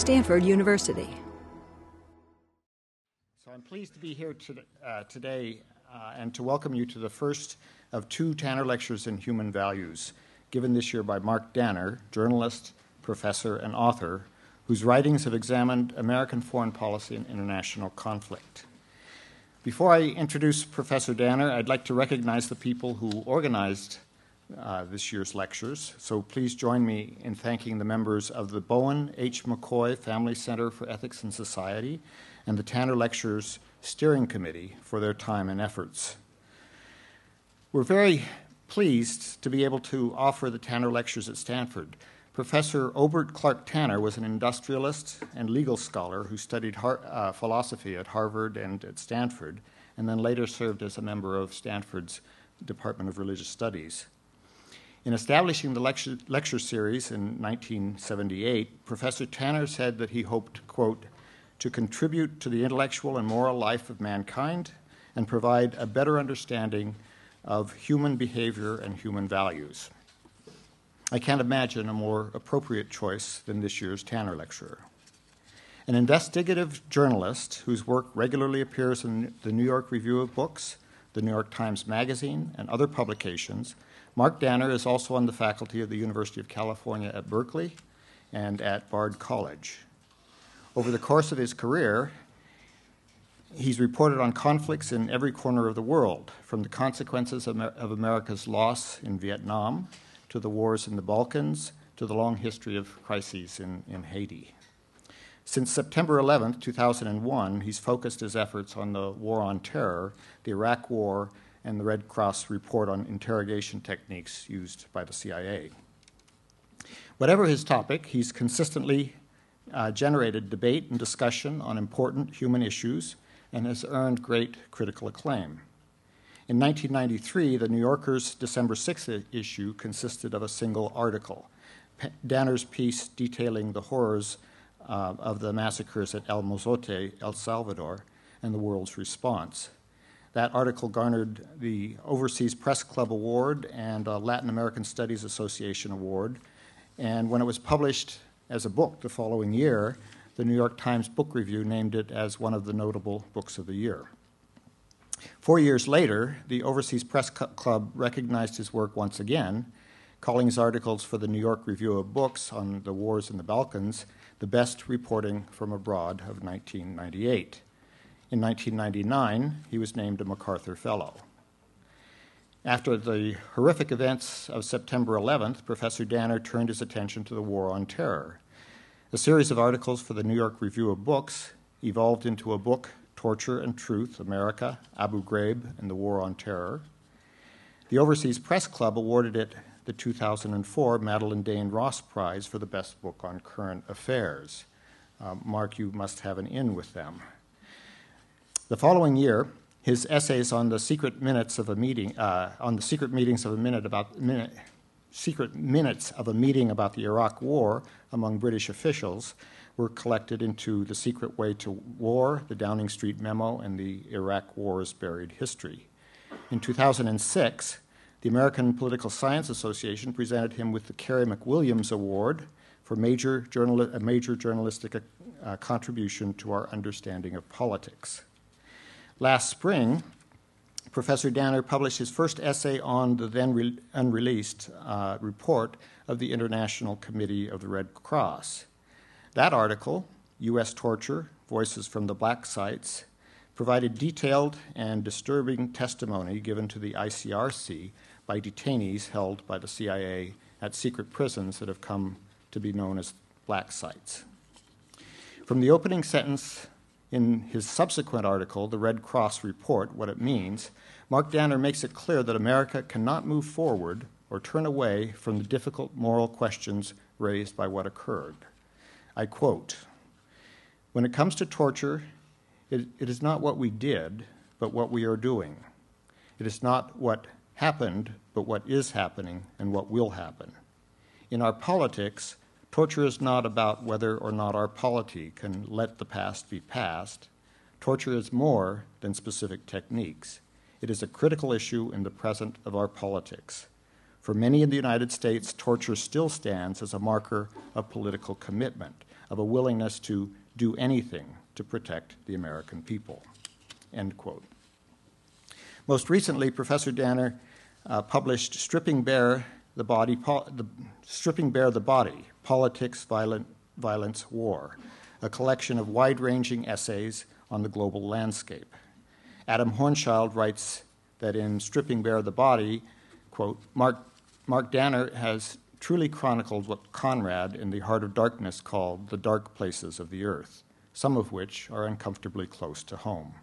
Stanford University. So I'm pleased to be here to, uh, today uh, and to welcome you to the first of two Tanner Lectures in Human Values, given this year by Mark Danner, journalist, professor, and author, whose writings have examined American foreign policy and international conflict. Before I introduce Professor Danner, I'd like to recognize the people who organized uh, this year's lectures. So please join me in thanking the members of the Bowen H. McCoy Family Center for Ethics and Society and the Tanner Lectures Steering Committee for their time and efforts. We're very pleased to be able to offer the Tanner Lectures at Stanford. Professor Obert Clark Tanner was an industrialist and legal scholar who studied har- uh, philosophy at Harvard and at Stanford, and then later served as a member of Stanford's Department of Religious Studies. In establishing the lecture, lecture series in 1978, Professor Tanner said that he hoped, quote, to contribute to the intellectual and moral life of mankind and provide a better understanding of human behavior and human values. I can't imagine a more appropriate choice than this year's Tanner Lecturer. An investigative journalist whose work regularly appears in the New York Review of Books, the New York Times Magazine, and other publications, Mark Danner is also on the faculty of the University of California at Berkeley and at Bard College. Over the course of his career, he's reported on conflicts in every corner of the world, from the consequences of, of America's loss in Vietnam to the wars in the Balkans, to the long history of crises in, in Haiti. Since September 11, 2001, he's focused his efforts on the war on terror, the Iraq War, and the Red Cross report on interrogation techniques used by the CIA. Whatever his topic, he's consistently uh, generated debate and discussion on important human issues and has earned great critical acclaim. In 1993, the New Yorker's December 6th issue consisted of a single article, Danner's piece detailing the horrors uh, of the massacres at El Mozote, El Salvador, and the world's response. That article garnered the Overseas Press Club Award and a Latin American Studies Association Award. And when it was published as a book the following year, the New York Times Book Review named it as one of the notable books of the year. Four years later, the Overseas Press Club recognized his work once again, calling his articles for the New York Review of Books on the wars in the Balkans the best reporting from abroad of 1998. In 1999, he was named a MacArthur Fellow. After the horrific events of September 11th, Professor Danner turned his attention to the War on Terror. A series of articles for the New York Review of Books evolved into a book Torture and Truth America, Abu Ghraib, and the War on Terror. The Overseas Press Club awarded it the 2004 Madeleine Dane Ross Prize for the best book on current affairs. Uh, Mark, you must have an in with them. The following year, his essays on the secret minutes of a meeting, uh, on the secret meetings of a minute about minute, secret minutes of a meeting about the Iraq War among British officials, were collected into The Secret Way to War, the Downing Street Memo, and the Iraq War's Buried History. In 2006, the American Political Science Association presented him with the Carey McWilliams Award for major a major journalistic uh, contribution to our understanding of politics. Last spring, Professor Danner published his first essay on the then re- unreleased uh, report of the International Committee of the Red Cross. That article, U.S. Torture Voices from the Black Sites, provided detailed and disturbing testimony given to the ICRC by detainees held by the CIA at secret prisons that have come to be known as black sites. From the opening sentence in his subsequent article, The Red Cross Report What It Means, Mark Danner makes it clear that America cannot move forward or turn away from the difficult moral questions raised by what occurred. I quote When it comes to torture, it, it is not what we did, but what we are doing. It is not what happened, but what is happening and what will happen. In our politics, torture is not about whether or not our polity can let the past be past. Torture is more than specific techniques. It is a critical issue in the present of our politics. For many in the United States, torture still stands as a marker of political commitment, of a willingness to do anything to protect the American people. End quote. Most recently, Professor Danner uh, published Stripping Bare the Body, the, Stripping Bare the Body, Politics, Violent, Violence, War, a collection of wide-ranging essays on the global landscape. Adam Hochschild writes that in Stripping Bare the Body, quote, Mark, Mark Danner has truly chronicled what Conrad in The Heart of Darkness called the dark places of the earth, some of which are uncomfortably close to home.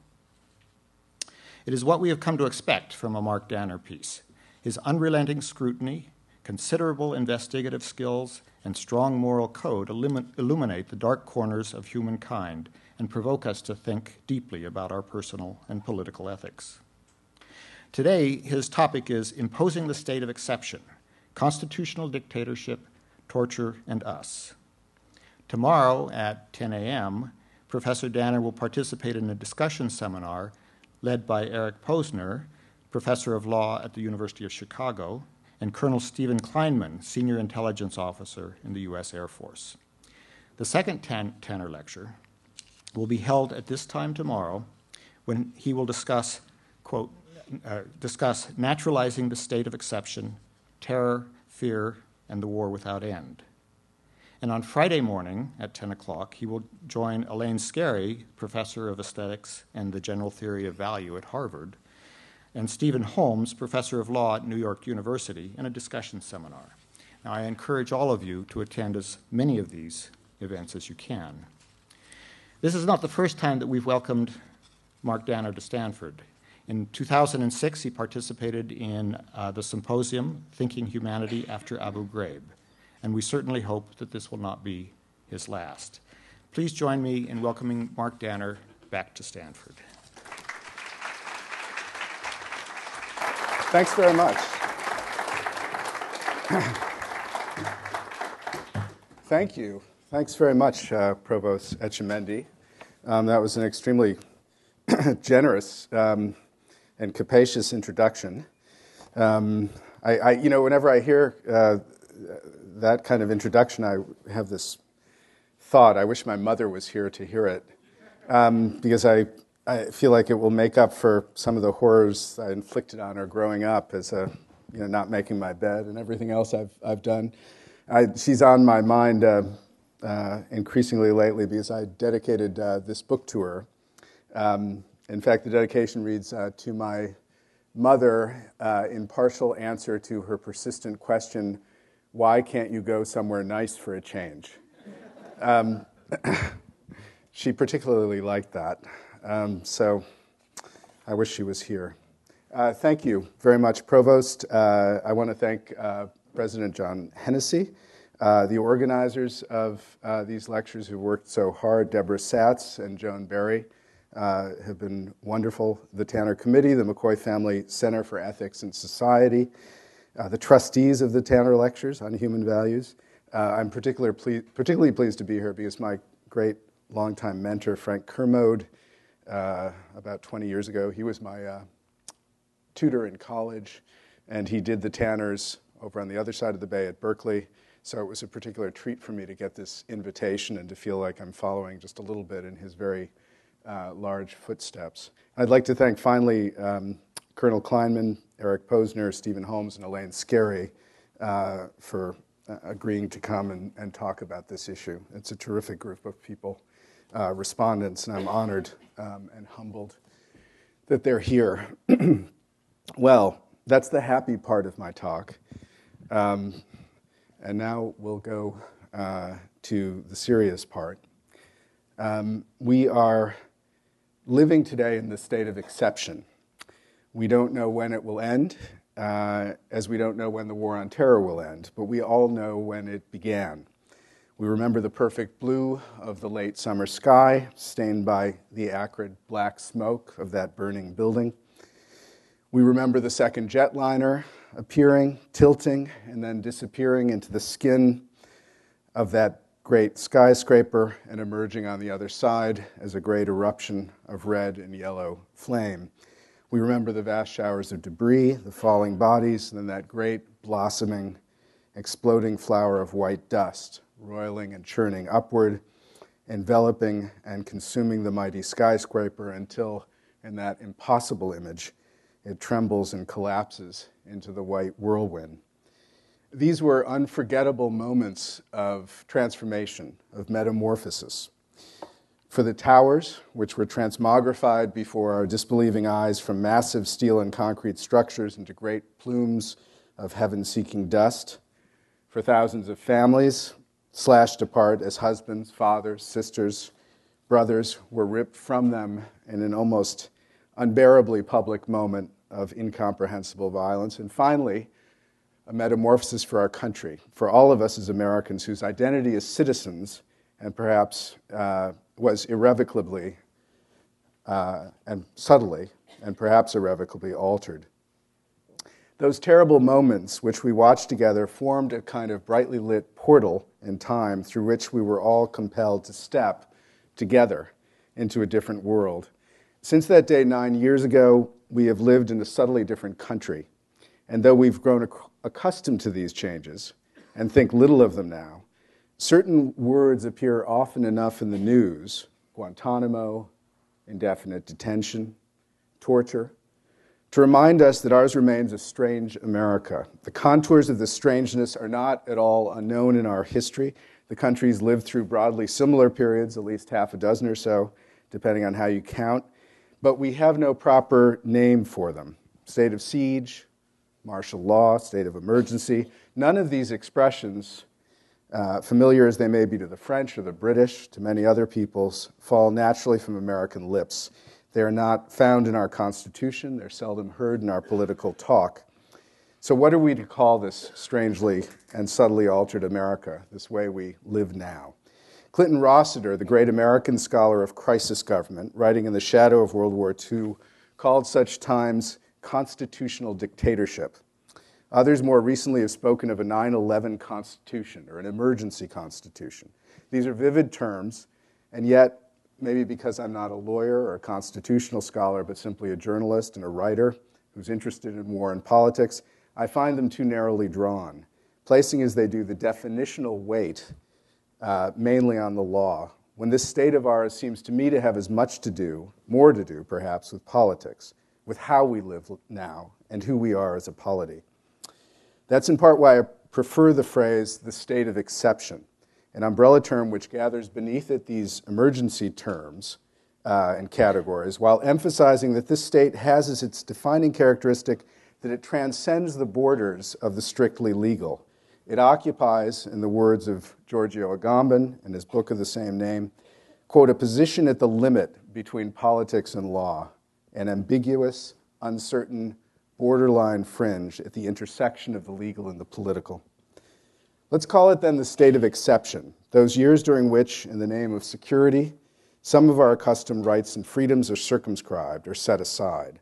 It is what we have come to expect from a Mark Danner piece. His unrelenting scrutiny, considerable investigative skills, and strong moral code illuminate the dark corners of humankind and provoke us to think deeply about our personal and political ethics. Today, his topic is Imposing the State of Exception Constitutional Dictatorship, Torture, and Us. Tomorrow at 10 a.m., Professor Danner will participate in a discussion seminar led by Eric Posner, professor of law at the University of Chicago, and Colonel Stephen Kleinman, senior intelligence officer in the U.S. Air Force. The second Tanner lecture will be held at this time tomorrow when he will discuss, quote, uh, discuss naturalizing the state of exception, terror, fear, and the war without end. And on Friday morning at 10 o'clock, he will join Elaine Scarry, professor of aesthetics and the general theory of value at Harvard, and Stephen Holmes, professor of law at New York University, in a discussion seminar. Now, I encourage all of you to attend as many of these events as you can. This is not the first time that we've welcomed Mark Danner to Stanford. In 2006, he participated in uh, the symposium Thinking Humanity After Abu Ghraib and we certainly hope that this will not be his last. Please join me in welcoming Mark Danner back to Stanford. Thanks very much. Thank you. Thanks very much, uh, Provost Etchemendy. Um, that was an extremely generous um, and capacious introduction. Um, I, I, you know, whenever I hear uh, that kind of introduction, I have this thought. I wish my mother was here to hear it, um, because I, I feel like it will make up for some of the horrors I inflicted on her growing up as a, you know, not making my bed and everything else I've, I've done. I, she's on my mind uh, uh, increasingly lately because I dedicated uh, this book to her. Um, in fact, the dedication reads uh, To my mother, uh, in partial answer to her persistent question why can't you go somewhere nice for a change? Um, she particularly liked that. Um, so I wish she was here. Uh, thank you very much, Provost. Uh, I want to thank uh, President John Hennessy, uh, the organizers of uh, these lectures who worked so hard, Deborah Satz and Joan Berry. Have been wonderful. The Tanner Committee, the McCoy Family Center for Ethics and Society, the trustees of the Tanner Lectures on Human Values. I'm particular ple- particularly pleased to be here because my great longtime mentor, Frank Kermode, uh, about 20 years ago, he was my uh, tutor in college, and he did the Tanners over on the other side of the bay at Berkeley. So it was a particular treat for me to get this invitation and to feel like I'm following just a little bit in his very uh, large footsteps. I'd like to thank finally um, Colonel Kleinman, Eric Posner, Stephen Holmes, and Elaine Scarry uh, for uh, agreeing to come and, and, talk about this issue. It's a terrific group of people, uh, respondents, and I'm honored um, and humbled that they're here. well, that's the happy part of my talk. Um, and now we'll go uh, to the serious part. Um, we are living today in the state of exception. We don't know when it will end, uh, as we don't know when the war on terror will end, but we all know when it began. We remember the perfect blue of the late summer sky, stained by the acrid black smoke of that burning building. We remember the second jetliner appearing, tilting, and then disappearing into the skin of that great skyscraper and emerging on the other side as a great eruption of red and yellow flame. We remember the vast showers of debris, the falling bodies, and then that great blossoming, exploding flower of white dust, roiling and churning upward, enveloping and consuming the mighty skyscraper until, in that impossible image, it trembles and collapses into the white whirlwind. These were unforgettable moments of transformation, of metamorphosis. For the towers, which were transmogrified before our disbelieving eyes from massive steel and concrete structures into great plumes of heaven seeking dust. For thousands of families, slashed apart as husbands, fathers, sisters, brothers were ripped from them in an almost unbearably public moment of incomprehensible violence. And finally, a metamorphosis for our country, for all of us as Americans whose identity as citizens and perhaps uh, was irrevocably uh, and subtly and perhaps irrevocably altered. Those terrible moments which we watched together formed a kind of brightly lit portal in time through which we were all compelled to step together into a different world. Since that day nine years ago, we have lived in a subtly different country. And though we've grown ac- accustomed to these changes and think little of them now, certain words appear often enough in the news Guantanamo, indefinite detention, torture to remind us that ours remains a strange America. The contours of this strangeness are not at all unknown in our history. The countries lived through broadly similar periods, at least half a dozen or so, depending on how you count, but we have no proper name for them. State of siege, martial law, state of emergency. None of these expressions, uh, familiar as they may be to the French or the British, to many other peoples, fall naturally from American lips. They are not found in our Constitution, they're seldom heard in our political talk. So, what are we to call this strangely and subtly altered America, this way we live now? Clinton Rossiter, the great American scholar of crisis government, writing in the shadow of World War II, called such times constitutional dictatorship. Others more recently have spoken of a 9 11 constitution or an emergency constitution. These are vivid terms, and yet maybe because I'm not a lawyer or a constitutional scholar, but simply a journalist and a writer who's interested in war and politics, I find them too narrowly drawn, placing as they do the definitional weight uh, mainly on the law, when this state of ours seems to me to have as much to do, more to do perhaps, with politics, with how we live now and who we are as a polity. That's in part why I prefer the phrase the state of exception an umbrella term which gathers beneath it these emergency terms uh, and categories, while emphasizing that this state has as its defining characteristic that it transcends the borders of the strictly legal. It occupies, in the words of Giorgio Agamben in his book of the same name, quote, a position at the limit between politics and law, an ambiguous, uncertain, borderline fringe at the intersection of the legal and the political. Let's call it then the state of exception, those years during which, in the name of security, some of our accustomed rights and freedoms are circumscribed or set aside.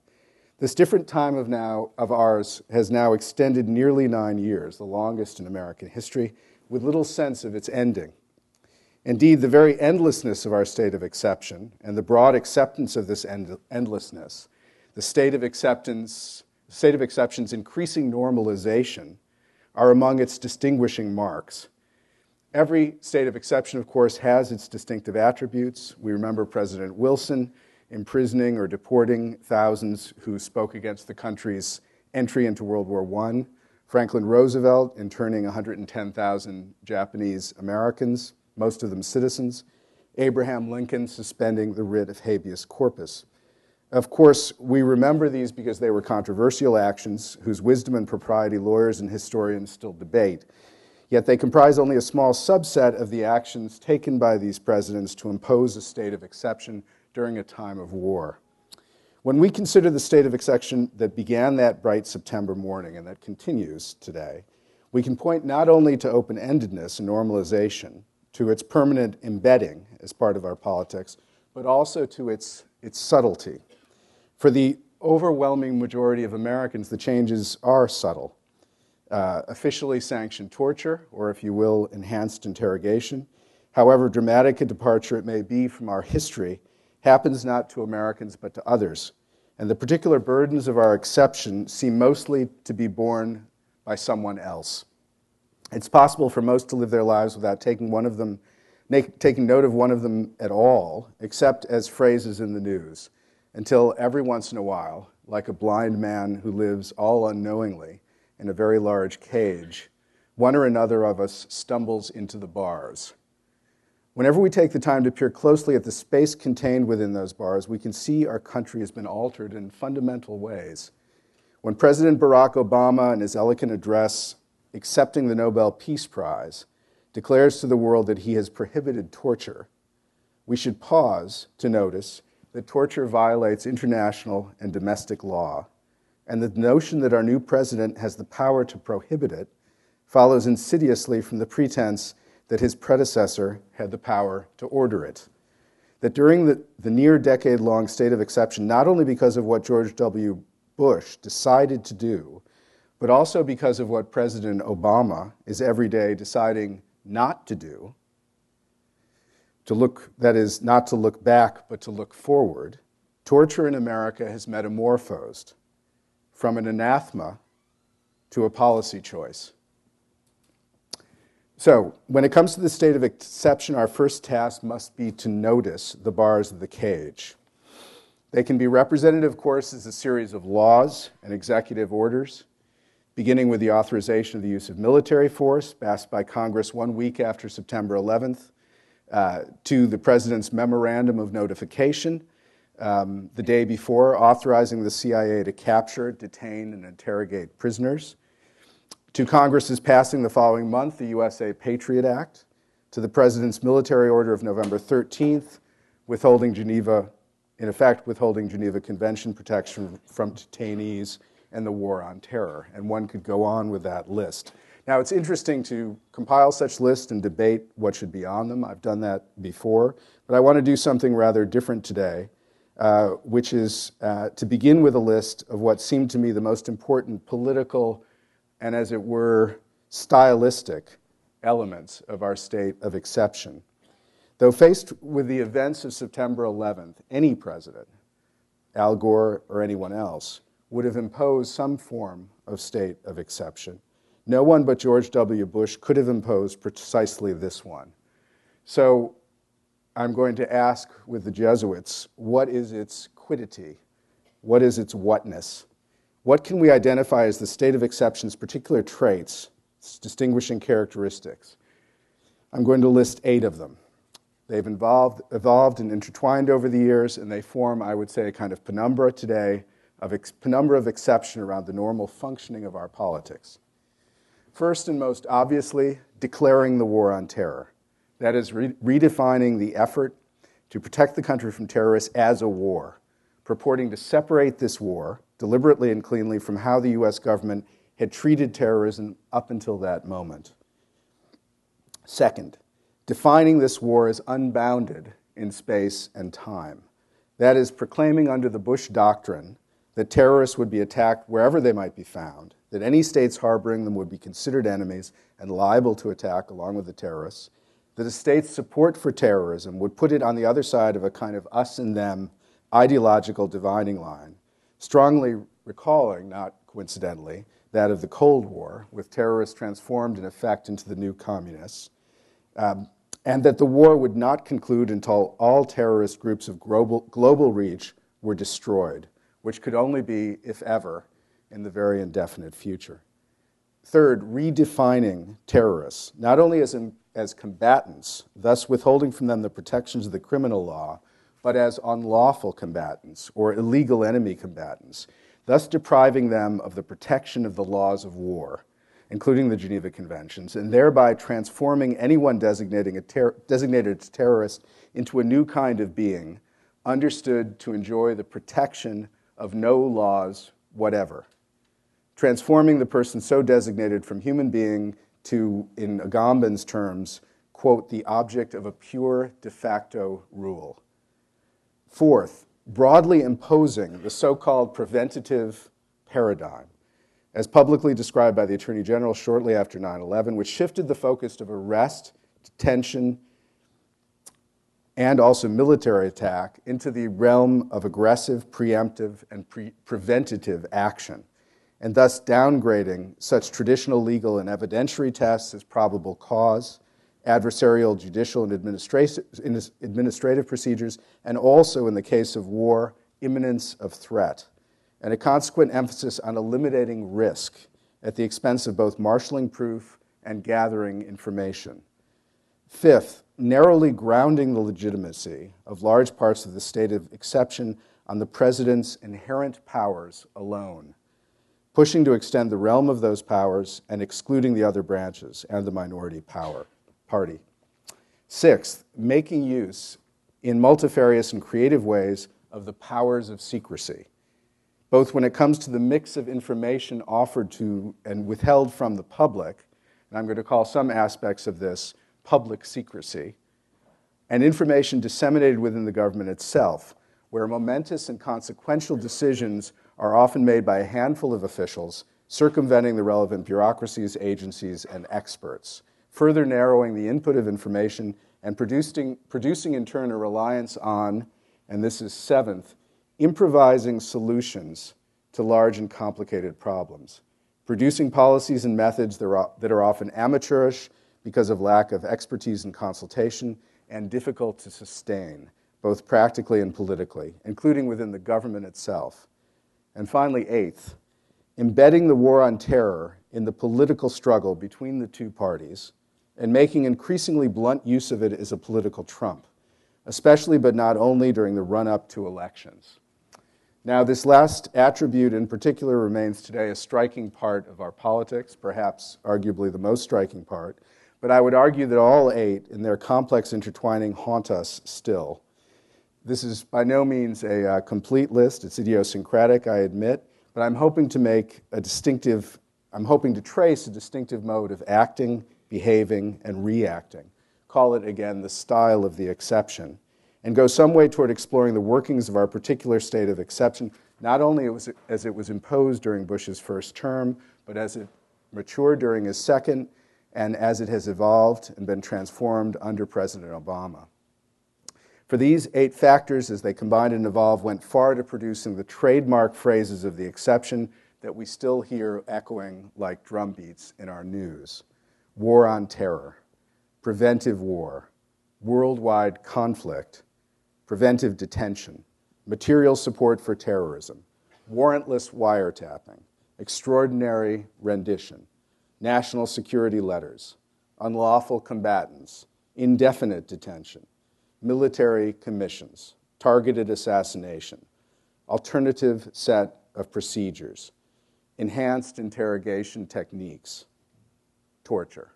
This different time of now of ours has now extended nearly nine years, the longest in American history, with little sense of its ending. Indeed, the very endlessness of our state of exception and the broad acceptance of this end- endlessness, the state of acceptance, state of exception's increasing normalization, are among its distinguishing marks. Every state of exception, of course, has its distinctive attributes. We remember President Wilson imprisoning or deporting thousands who spoke against the country's entry into World War I, Franklin Roosevelt interning 110,000 Japanese Americans, most of them citizens, Abraham Lincoln suspending the writ of habeas corpus. Of course, we remember these because they were controversial actions whose wisdom and propriety lawyers and historians still debate. Yet they comprise only a small subset of the actions taken by these presidents to impose a state of exception during a time of war. When we consider the state of exception that began that bright September morning and that continues today, we can point not only to open endedness and normalization, to its permanent embedding as part of our politics, but also to its, its subtlety. For the overwhelming majority of Americans, the changes are subtle. Uh, officially sanctioned torture, or if you will, enhanced interrogation, however dramatic a departure it may be from our history, happens not to Americans but to others. and the particular burdens of our exception seem mostly to be borne by someone else. It's possible for most to live their lives without taking one of them, taking note of one of them at all, except as phrases in the news, until every once in a while, like a blind man who lives all unknowingly in a very large cage, one or another of us stumbles into the bars. Whenever we take the time to peer closely at the space contained within those bars, we can see our country has been altered in fundamental ways. When President Barack Obama, in his eloquent address accepting the Nobel Peace Prize, declares to the world that he has prohibited torture, we should pause to notice that torture violates international and domestic law, and the notion that our new president has the power to prohibit it follows insidiously from the pretense that his predecessor had the power to order it. That during the, the near decade long state of exception, not only because of what George W. Bush decided to do, but also because of what President Obama is every day deciding not to do, to look, that is, not to look back, but to look forward, torture in America has metamorphosed from an anathema to a policy choice. So, when it comes to the state of exception, our first task must be to notice the bars of the cage. They can be represented, of course, as a series of laws and executive orders, beginning with the authorization of the use of military force passed by Congress one week after September 11th, uh, to the President's memorandum of notification um, the day before, authorizing the CIA to capture, detain, and interrogate prisoners to Congress's passing the following month the USA Patriot Act, to the President's military order of November 13th, withholding Geneva, in effect, withholding Geneva Convention protection from detainees and the war on terror. And one could go on with that list. Now, it's interesting to compile such lists and debate what should be on them. I've done that before, but I want to do something rather different today, uh, which is uh, to begin with a list of what seemed to me the most important political and, as it were, stylistic elements of our state of exception. Though faced with the events of September 11th, any president, Al Gore or anyone else, would have imposed some form of state of exception. No one but George W. Bush could have imposed precisely this one. So I'm going to ask with the Jesuits what is its quiddity? What is its whatness? What can we identify as the state of exception's particular traits, its distinguishing characteristics? I'm going to list eight of them. They've involved, evolved and intertwined over the years, and they form, I would say, a kind of penumbra today, of ex- penumbra of exception around the normal functioning of our politics. First and most obviously, declaring the war on terror. That is, re- redefining the effort to protect the country from terrorists as a war, purporting to separate this war deliberately and cleanly from how the US government had treated terrorism up until that moment. Second, defining this war as unbounded in space and time. That is, proclaiming under the Bush doctrine that terrorists would be attacked wherever they might be found, that any states harboring them would be considered enemies and liable to attack along with the terrorists, that a state's support for terrorism would put it on the other side of a kind of us and them ideological dividing line, strongly recalling, not coincidentally, that of the Cold War, with terrorists transformed in effect into the new communists, um, and that the war would not conclude until all terrorist groups of global, global reach were destroyed, which could only be, if ever, in the very indefinite future. Third, redefining terrorists, not only as, in, as combatants, thus withholding from them the protections of the criminal law, but as unlawful combatants or illegal enemy combatants, thus depriving them of the protection of the laws of war, including the Geneva Conventions, and thereby transforming anyone designating a ter- designated as terrorist into a new kind of being, understood to enjoy the protection of no laws whatever. Transforming the person so designated from human being to, in Agamben's terms, quote, the object of a pure de facto rule. Fourth, broadly imposing the so called preventative paradigm, as publicly described by the Attorney General shortly after 9 11, which shifted the focus of arrest, detention, and also military attack into the realm of aggressive, preemptive, and pre- preventative action, and thus downgrading such traditional legal and evidentiary tests as probable cause, adversarial, judicial, and administrative procedures, and also, in the case of war, imminence of threat, and a consequent emphasis on eliminating risk at the expense of both marshaling proof and gathering information. Fifth, narrowly grounding the legitimacy of large parts of the state of exception on the president's inherent powers alone, pushing to extend the realm of those powers and excluding the other branches and the minority power party. Sixth, making use in multifarious and creative ways of the powers of secrecy, both when it comes to the mix of information offered to and withheld from the public, and I'm going to call some aspects of this public secrecy, and information disseminated within the government itself, where momentous and consequential decisions are often made by a handful of officials, circumventing the relevant bureaucracies, agencies, and experts, further narrowing the input of information and producing, producing in turn a reliance on, and this is seventh, improvising solutions to large and complicated problems, producing policies and methods that are, that are often amateurish because of lack of expertise and consultation, and difficult to sustain, both practically and politically, including within the government itself. And finally, eighth, embedding the war on terror in the political struggle between the two parties and making increasingly blunt use of it as a political trump, especially but not only during the run up to elections. Now, this last attribute in particular remains today a striking part of our politics, perhaps arguably the most striking part, but I would argue that all eight, in their complex intertwining, haunt us still. This is by no means a uh, complete list. It's idiosyncratic, I admit, but I'm hoping to make a distinctive, I'm hoping to trace a distinctive mode of acting, behaving, and reacting. Call it again the style of the exception, and go some way toward exploring the workings of our particular state of exception, not only as it was imposed during Bush's first term, but as it matured during his second and as it has evolved and been transformed under President Obama. For these eight factors, as they combined and evolved, went far to producing the trademark phrases of the exception that we still hear echoing like drumbeats in our news war on terror, preventive war, worldwide conflict, preventive detention, material support for terrorism, warrantless wiretapping, extraordinary rendition, national security letters, unlawful combatants, indefinite detention, military commissions, targeted assassination, alternative set of procedures, enhanced interrogation techniques, torture.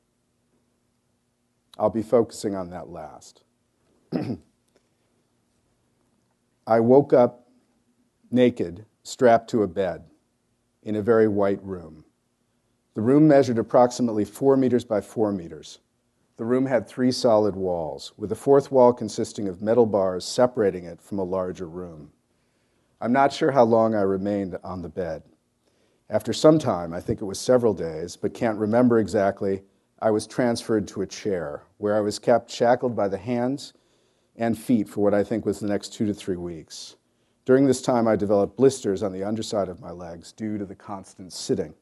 I'll be focusing on that last. I woke up naked, strapped to a bed in a very white room. The room measured approximately four meters by four meters. The room had three solid walls, with a fourth wall consisting of metal bars separating it from a larger room. I'm not sure how long I remained on the bed. After some time, I think it was several days, but can't remember exactly, I was transferred to a chair where I was kept shackled by the hands and feet for what I think was the next two to three weeks. During this time, I developed blisters on the underside of my legs due to the constant sitting.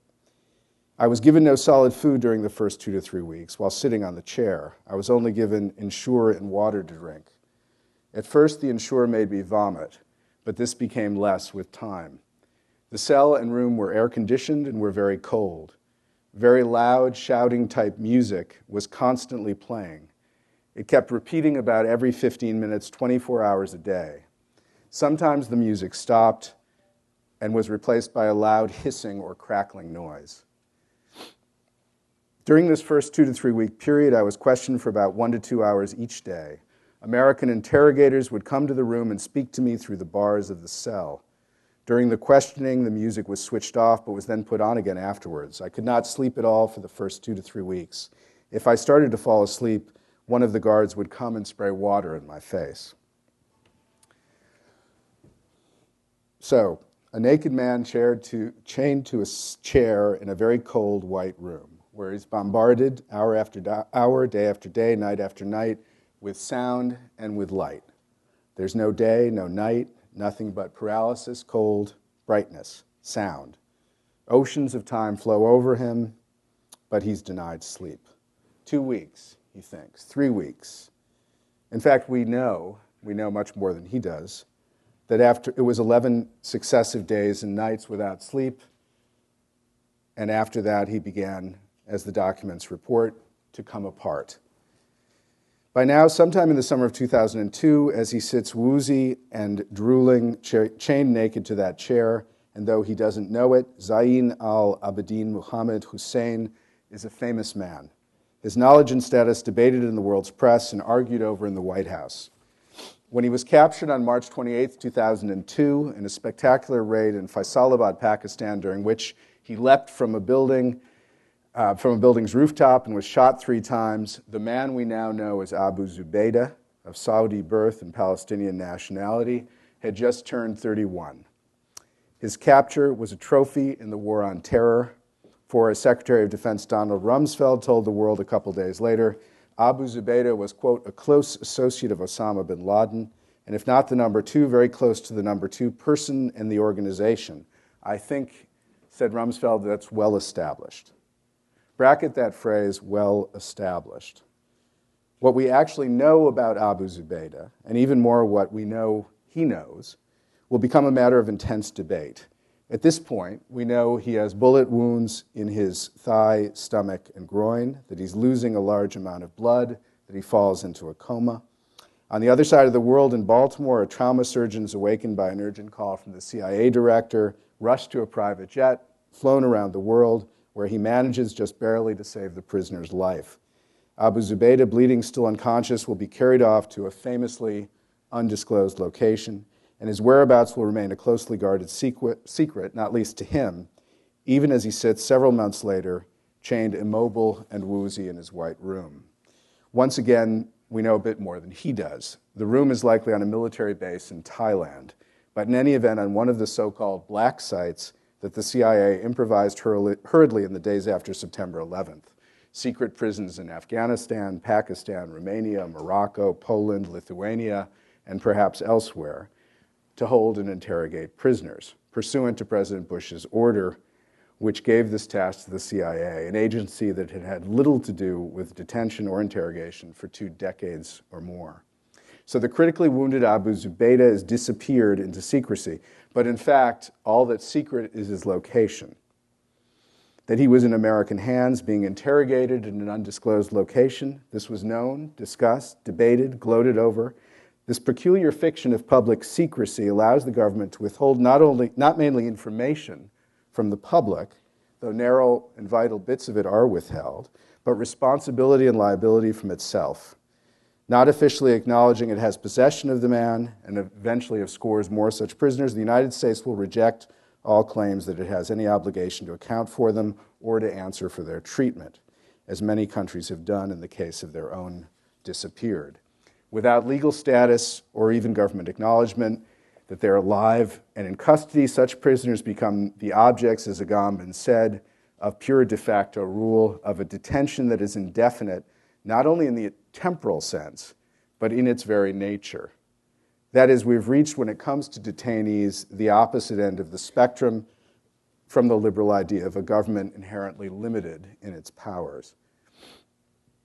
I was given no solid food during the first two to three weeks while sitting on the chair. I was only given Ensure and water to drink. At first, the Ensure made me vomit, but this became less with time. The cell and room were air conditioned and were very cold. Very loud, shouting type music was constantly playing. It kept repeating about every 15 minutes, 24 hours a day. Sometimes the music stopped and was replaced by a loud hissing or crackling noise. During this first two to three week period, I was questioned for about one to two hours each day. American interrogators would come to the room and speak to me through the bars of the cell. During the questioning, the music was switched off but was then put on again afterwards. I could not sleep at all for the first two to three weeks. If I started to fall asleep, one of the guards would come and spray water in my face. So, a naked man to, chained to a chair in a very cold white room where he's bombarded hour after hour, day after day, night after night with sound and with light. There's no day, no night, nothing but paralysis, cold, brightness, sound. Oceans of time flow over him, but he's denied sleep. Two weeks, he thinks, three weeks. In fact, we know, we know much more than he does, that after it was 11 successive days and nights without sleep, and after that he began, as the documents report, to come apart. By now, sometime in the summer of 2002, as he sits woozy and drooling, cha- chained naked to that chair, and though he doesn't know it, Zain al Abidin Muhammad Hussein is a famous man. His knowledge and status debated in the world's press and argued over in the White House. When he was captured on March 28, 2002, in a spectacular raid in Faisalabad, Pakistan, during which he leapt from a building, uh, from a building's rooftop and was shot three times, the man we now know as Abu Zubaydah, of Saudi birth and Palestinian nationality, had just turned 31. His capture was a trophy in the war on terror, for as Secretary of Defense Donald Rumsfeld told the world a couple days later, Abu Zubaydah was, quote, a close associate of Osama bin Laden, and if not the number two, very close to the number two person in the organization. I think, said Rumsfeld, that's well established. Bracket that phrase, well established. What we actually know about Abu Zubaydah, and even more what we know he knows, will become a matter of intense debate. At this point, we know he has bullet wounds in his thigh, stomach, and groin, that he's losing a large amount of blood, that he falls into a coma. On the other side of the world, in Baltimore, a trauma surgeon is awakened by an urgent call from the CIA director, rushed to a private jet, flown around the world, where he manages just barely to save the prisoner's life. Abu Zubaydah, bleeding still unconscious, will be carried off to a famously undisclosed location and his whereabouts will remain a closely guarded secret, not least to him, even as he sits several months later, chained immobile and woozy in his white room. Once again, we know a bit more than he does. The room is likely on a military base in Thailand, but in any event, on one of the so called black sites that the CIA improvised hurriedly in the days after September 11th. Secret prisons in Afghanistan, Pakistan, Romania, Morocco, Poland, Lithuania, and perhaps elsewhere to hold and interrogate prisoners, pursuant to President Bush's order, which gave this task to the CIA, an agency that had had little to do with detention or interrogation for two decades or more. So the critically wounded Abu Zubaydah has disappeared into secrecy, but in fact, all that's secret is his location. That he was in American hands being interrogated in an undisclosed location, this was known, discussed, debated, gloated over, this peculiar fiction of public secrecy allows the government to withhold not, only, not mainly information from the public, though narrow and vital bits of it are withheld, but responsibility and liability from itself. Not officially acknowledging it has possession of the man, and eventually, of scores more such prisoners, the United States will reject all claims that it has any obligation to account for them or to answer for their treatment, as many countries have done in the case of their own disappeared. Without legal status or even government acknowledgement that they're alive and in custody, such prisoners become the objects, as Agamben said, of pure de facto rule, of a detention that is indefinite, not only in the temporal sense, but in its very nature. That is, we've reached, when it comes to detainees, the opposite end of the spectrum from the liberal idea of a government inherently limited in its powers.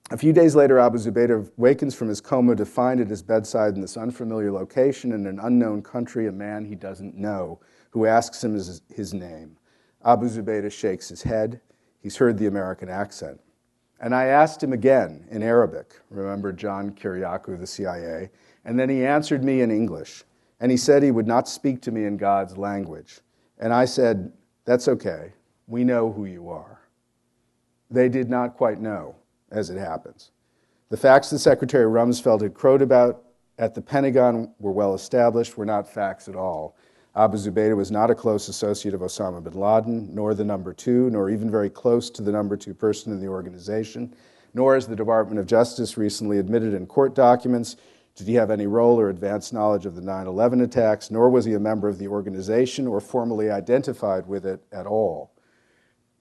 A few days later, Abu Zubaydah wakens from his coma to find at his bedside in this unfamiliar location in an unknown country a man he doesn't know who asks him his, his name. Abu Zubaydah shakes his head. He's heard the American accent. And I asked him again in Arabic, remember John Kiriakou, the CIA, and then he answered me in English. And he said he would not speak to me in God's language. And I said, That's okay. We know who you are. They did not quite know as it happens. The facts that Secretary Rumsfeld had crowed about at the Pentagon were well established, were not facts at all. Abu Zubaydah was not a close associate of Osama bin Laden, nor the number two, nor even very close to the number two person in the organization, nor, as the Department of Justice recently admitted in court documents, did he have any role or advanced knowledge of the 9 11 attacks, nor was he a member of the organization or formally identified with it at all.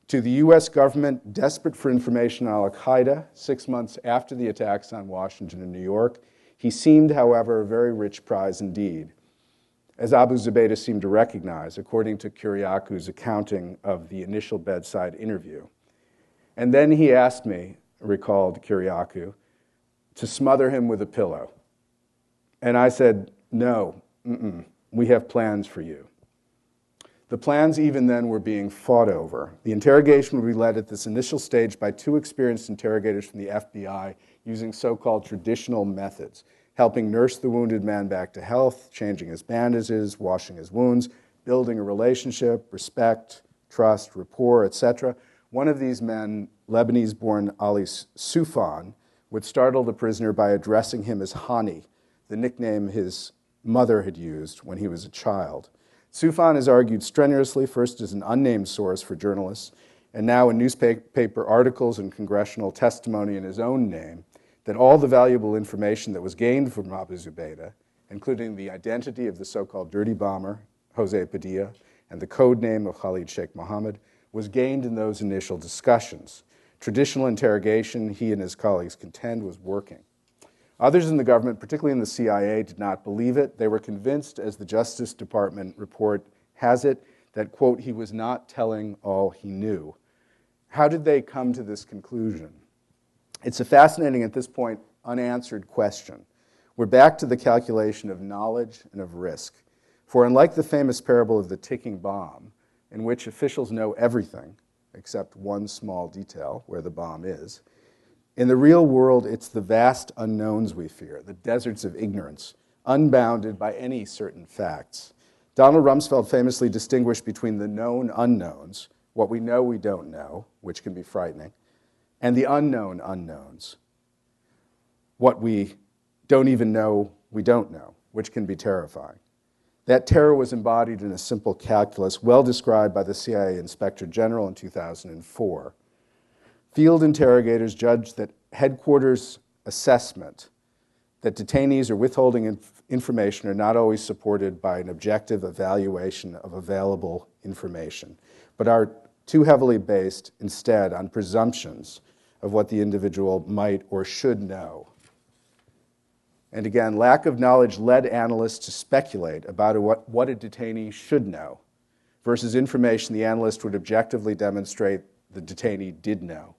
To the US government, desperate for information on Al Qaeda six months after the attacks on Washington and New York, he seemed, however, a very rich prize indeed, as Abu Zubaydah seemed to recognize, according to Kiriakou's accounting of the initial bedside interview. And then he asked me, recalled Kiriakou, to smother him with a pillow. And I said, No, we have plans for you. The plans, even then, were being fought over. The interrogation would be led at this initial stage by two experienced interrogators from the FBI using so called traditional methods, helping nurse the wounded man back to health, changing his bandages, washing his wounds, building a relationship, respect, trust, rapport, etc. One of these men, Lebanese born Ali Soufan, would startle the prisoner by addressing him as Hani, the nickname his mother had used when he was a child. Soufan has argued strenuously, first as an unnamed source for journalists, and now in newspaper articles and congressional testimony in his own name, that all the valuable information that was gained from Abu Zubaydah, including the identity of the so called dirty bomber, Jose Padilla, and the code name of Khalid Sheikh Mohammed, was gained in those initial discussions. Traditional interrogation, he and his colleagues contend, was working. Others in the government, particularly in the CIA, did not believe it. They were convinced, as the Justice Department report has it, that, quote, he was not telling all he knew. How did they come to this conclusion? It's a fascinating, at this point, unanswered question. We're back to the calculation of knowledge and of risk. For unlike the famous parable of the ticking bomb, in which officials know everything except one small detail, where the bomb is, in the real world, it's the vast unknowns we fear, the deserts of ignorance, unbounded by any certain facts. Donald Rumsfeld famously distinguished between the known unknowns, what we know we don't know, which can be frightening, and the unknown unknowns, what we don't even know we don't know, which can be terrifying. That terror was embodied in a simple calculus well described by the CIA Inspector General in 2004. Field interrogators judged that headquarters assessment that detainees are withholding inf- information are not always supported by an objective evaluation of available information, but are too heavily based instead on presumptions of what the individual might or should know. And again, lack of knowledge led analysts to speculate about what, what a detainee should know versus information the analyst would objectively demonstrate the detainee did know.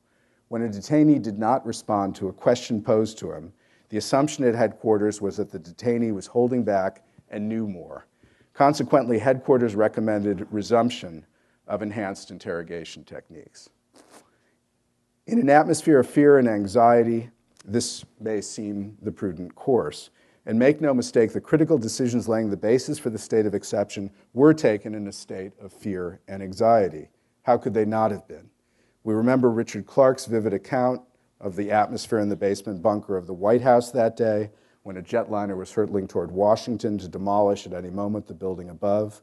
When a detainee did not respond to a question posed to him, the assumption at headquarters was that the detainee was holding back and knew more. Consequently, headquarters recommended resumption of enhanced interrogation techniques. In an atmosphere of fear and anxiety, this may seem the prudent course. And make no mistake, the critical decisions laying the basis for the state of exception were taken in a state of fear and anxiety. How could they not have been? We remember Richard Clarke's vivid account of the atmosphere in the basement bunker of the White House that day when a jetliner was hurtling toward Washington to demolish at any moment the building above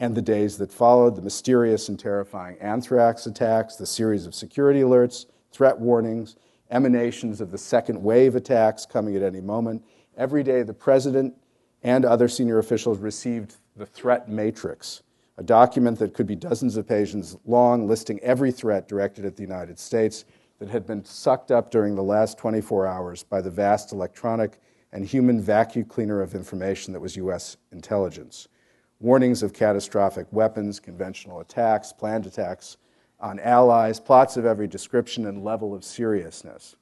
and the days that followed the mysterious and terrifying anthrax attacks, the series of security alerts, threat warnings, emanations of the second wave attacks coming at any moment. Every day, the president and other senior officials received the threat matrix, a document that could be dozens of pages long, listing every threat directed at the United States that had been sucked up during the last 24 hours by the vast electronic and human vacuum cleaner of information that was U.S. intelligence warnings of catastrophic weapons, conventional attacks, planned attacks on allies, plots of every description and level of seriousness.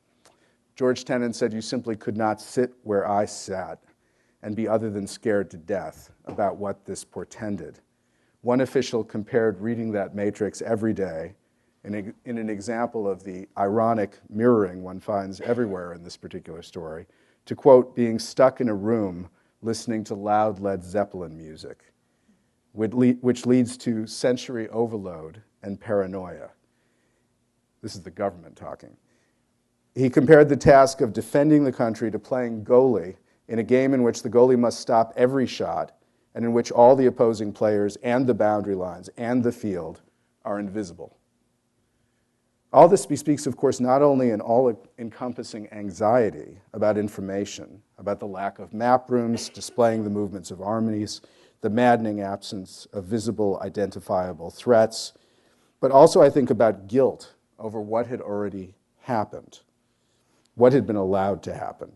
George Tenet said, You simply could not sit where I sat and be other than scared to death about what this portended. One official compared reading that matrix every day in, a, in an example of the ironic mirroring one finds everywhere in this particular story to quote, being stuck in a room listening to loud Led Zeppelin music which leads to sensory overload and paranoia. This is the government talking. He compared the task of defending the country to playing goalie in a game in which the goalie must stop every shot and in which all the opposing players and the boundary lines and the field are invisible. All this bespeaks, of course, not only an all encompassing anxiety about information, about the lack of map rooms displaying the movements of armies, the maddening absence of visible, identifiable threats, but also I think about guilt over what had already happened, what had been allowed to happen.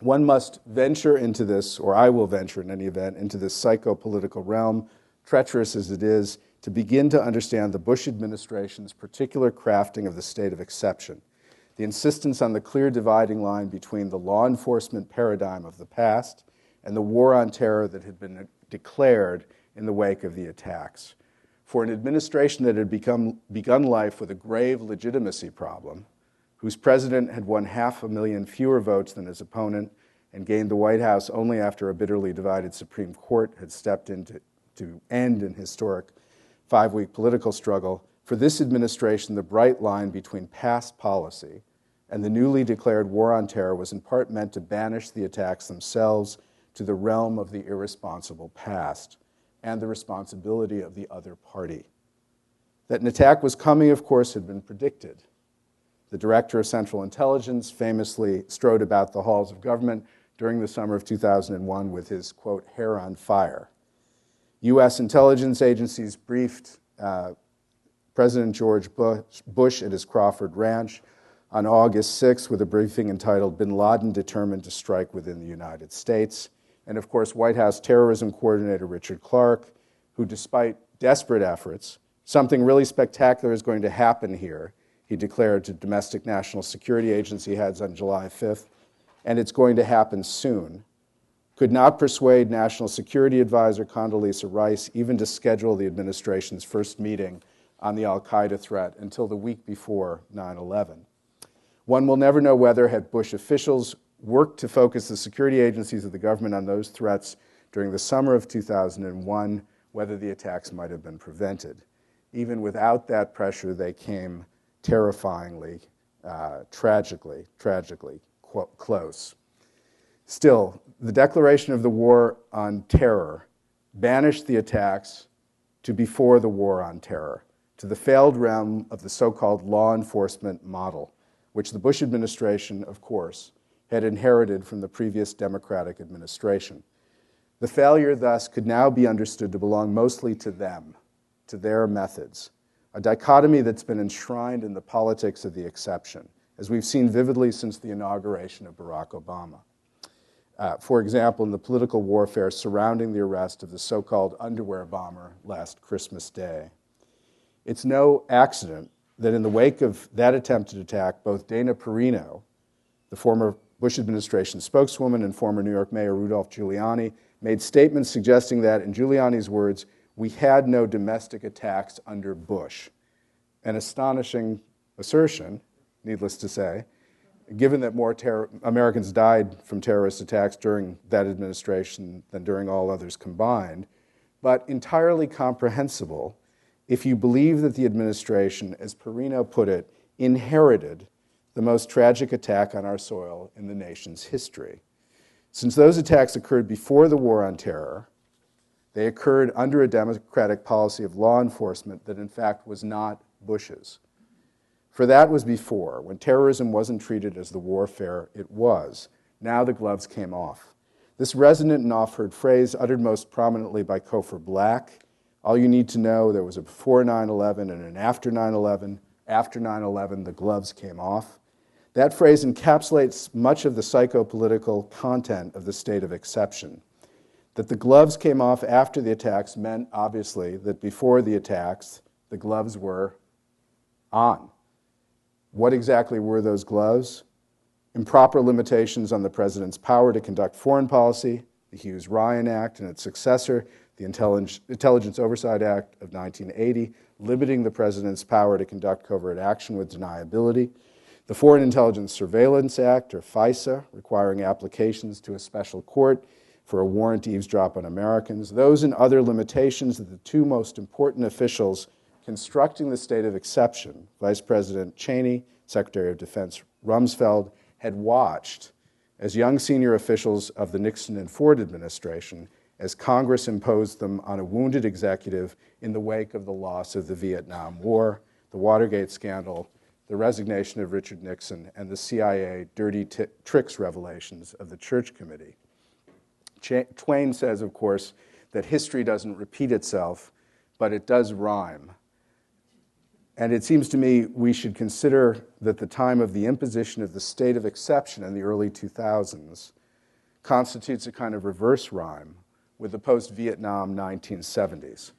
One must venture into this, or I will venture in any event, into this psycho-political realm, treacherous as it is, to begin to understand the Bush administration's particular crafting of the state of exception, the insistence on the clear dividing line between the law enforcement paradigm of the past and the war on terror that had been declared in the wake of the attacks. For an administration that had become, begun life with a grave legitimacy problem, whose president had won half a million fewer votes than his opponent and gained the White House only after a bitterly divided Supreme Court had stepped in to, to end an historic five week political struggle, for this administration, the bright line between past policy and the newly declared war on terror was in part meant to banish the attacks themselves to the realm of the irresponsible past and the responsibility of the other party. That an attack was coming, of course, had been predicted. The director of Central Intelligence famously strode about the halls of government during the summer of 2001 with his, quote, hair on fire. U.S. intelligence agencies briefed uh, President George Bush, Bush at his Crawford Ranch on August 6 with a briefing entitled Bin Laden Determined to Strike Within the United States and of course, White House terrorism coordinator Richard Clarke, who, despite desperate efforts, something really spectacular is going to happen here, he declared to domestic national security agency heads on July 5th, and it's going to happen soon, could not persuade National Security Advisor Condoleezza Rice even to schedule the administration's first meeting on the Al Qaeda threat until the week before 9 11. One will never know whether, had Bush officials worked to focus the security agencies of the government on those threats during the summer of 2001, whether the attacks might have been prevented. Even without that pressure, they came terrifyingly, uh, tragically, tragically close. Still, the declaration of the war on terror banished the attacks to before the war on terror, to the failed realm of the so called law enforcement model, which the Bush administration, of course, had inherited from the previous Democratic administration. The failure, thus, could now be understood to belong mostly to them, to their methods, a dichotomy that's been enshrined in the politics of the exception, as we've seen vividly since the inauguration of Barack Obama. Uh, for example, in the political warfare surrounding the arrest of the so called underwear bomber last Christmas Day. It's no accident that in the wake of that attempted attack, both Dana Perino, the former Bush administration spokeswoman and former New York Mayor Rudolph Giuliani made statements suggesting that, in Giuliani's words, we had no domestic attacks under Bush. An astonishing assertion, needless to say, given that more Americans died from terrorist attacks during that administration than during all others combined, but entirely comprehensible if you believe that the administration, as Perino put it, inherited the most tragic attack on our soil in the nation's history. Since those attacks occurred before the War on Terror, they occurred under a Democratic policy of law enforcement that, in fact, was not Bush's. For that was before, when terrorism wasn't treated as the warfare it was. Now the gloves came off. This resonant and oft heard phrase, uttered most prominently by Cofer Black all you need to know there was a before 9 11 and an after 9 11. After 9 11, the gloves came off. That phrase encapsulates much of the psychopolitical content of the state of exception. That the gloves came off after the attacks meant, obviously, that before the attacks, the gloves were on. What exactly were those gloves? Improper limitations on the president's power to conduct foreign policy, the Hughes Ryan Act and its successor, the Intelligence Oversight Act of 1980, limiting the president's power to conduct covert action with deniability, the Foreign Intelligence Surveillance Act, or FISA, requiring applications to a special court for a warrant to eavesdrop on Americans, those and other limitations that the two most important officials constructing the state of exception, Vice President Cheney, Secretary of Defense Rumsfeld, had watched as young senior officials of the Nixon and Ford administration as Congress imposed them on a wounded executive in the wake of the loss of the Vietnam War, the Watergate scandal, the resignation of Richard Nixon, and the CIA dirty t- tricks revelations of the Church Committee. Ch- Twain says, of course, that history doesn't repeat itself, but it does rhyme. And it seems to me we should consider that the time of the imposition of the state of exception in the early 2000s constitutes a kind of reverse rhyme with the post Vietnam 1970s,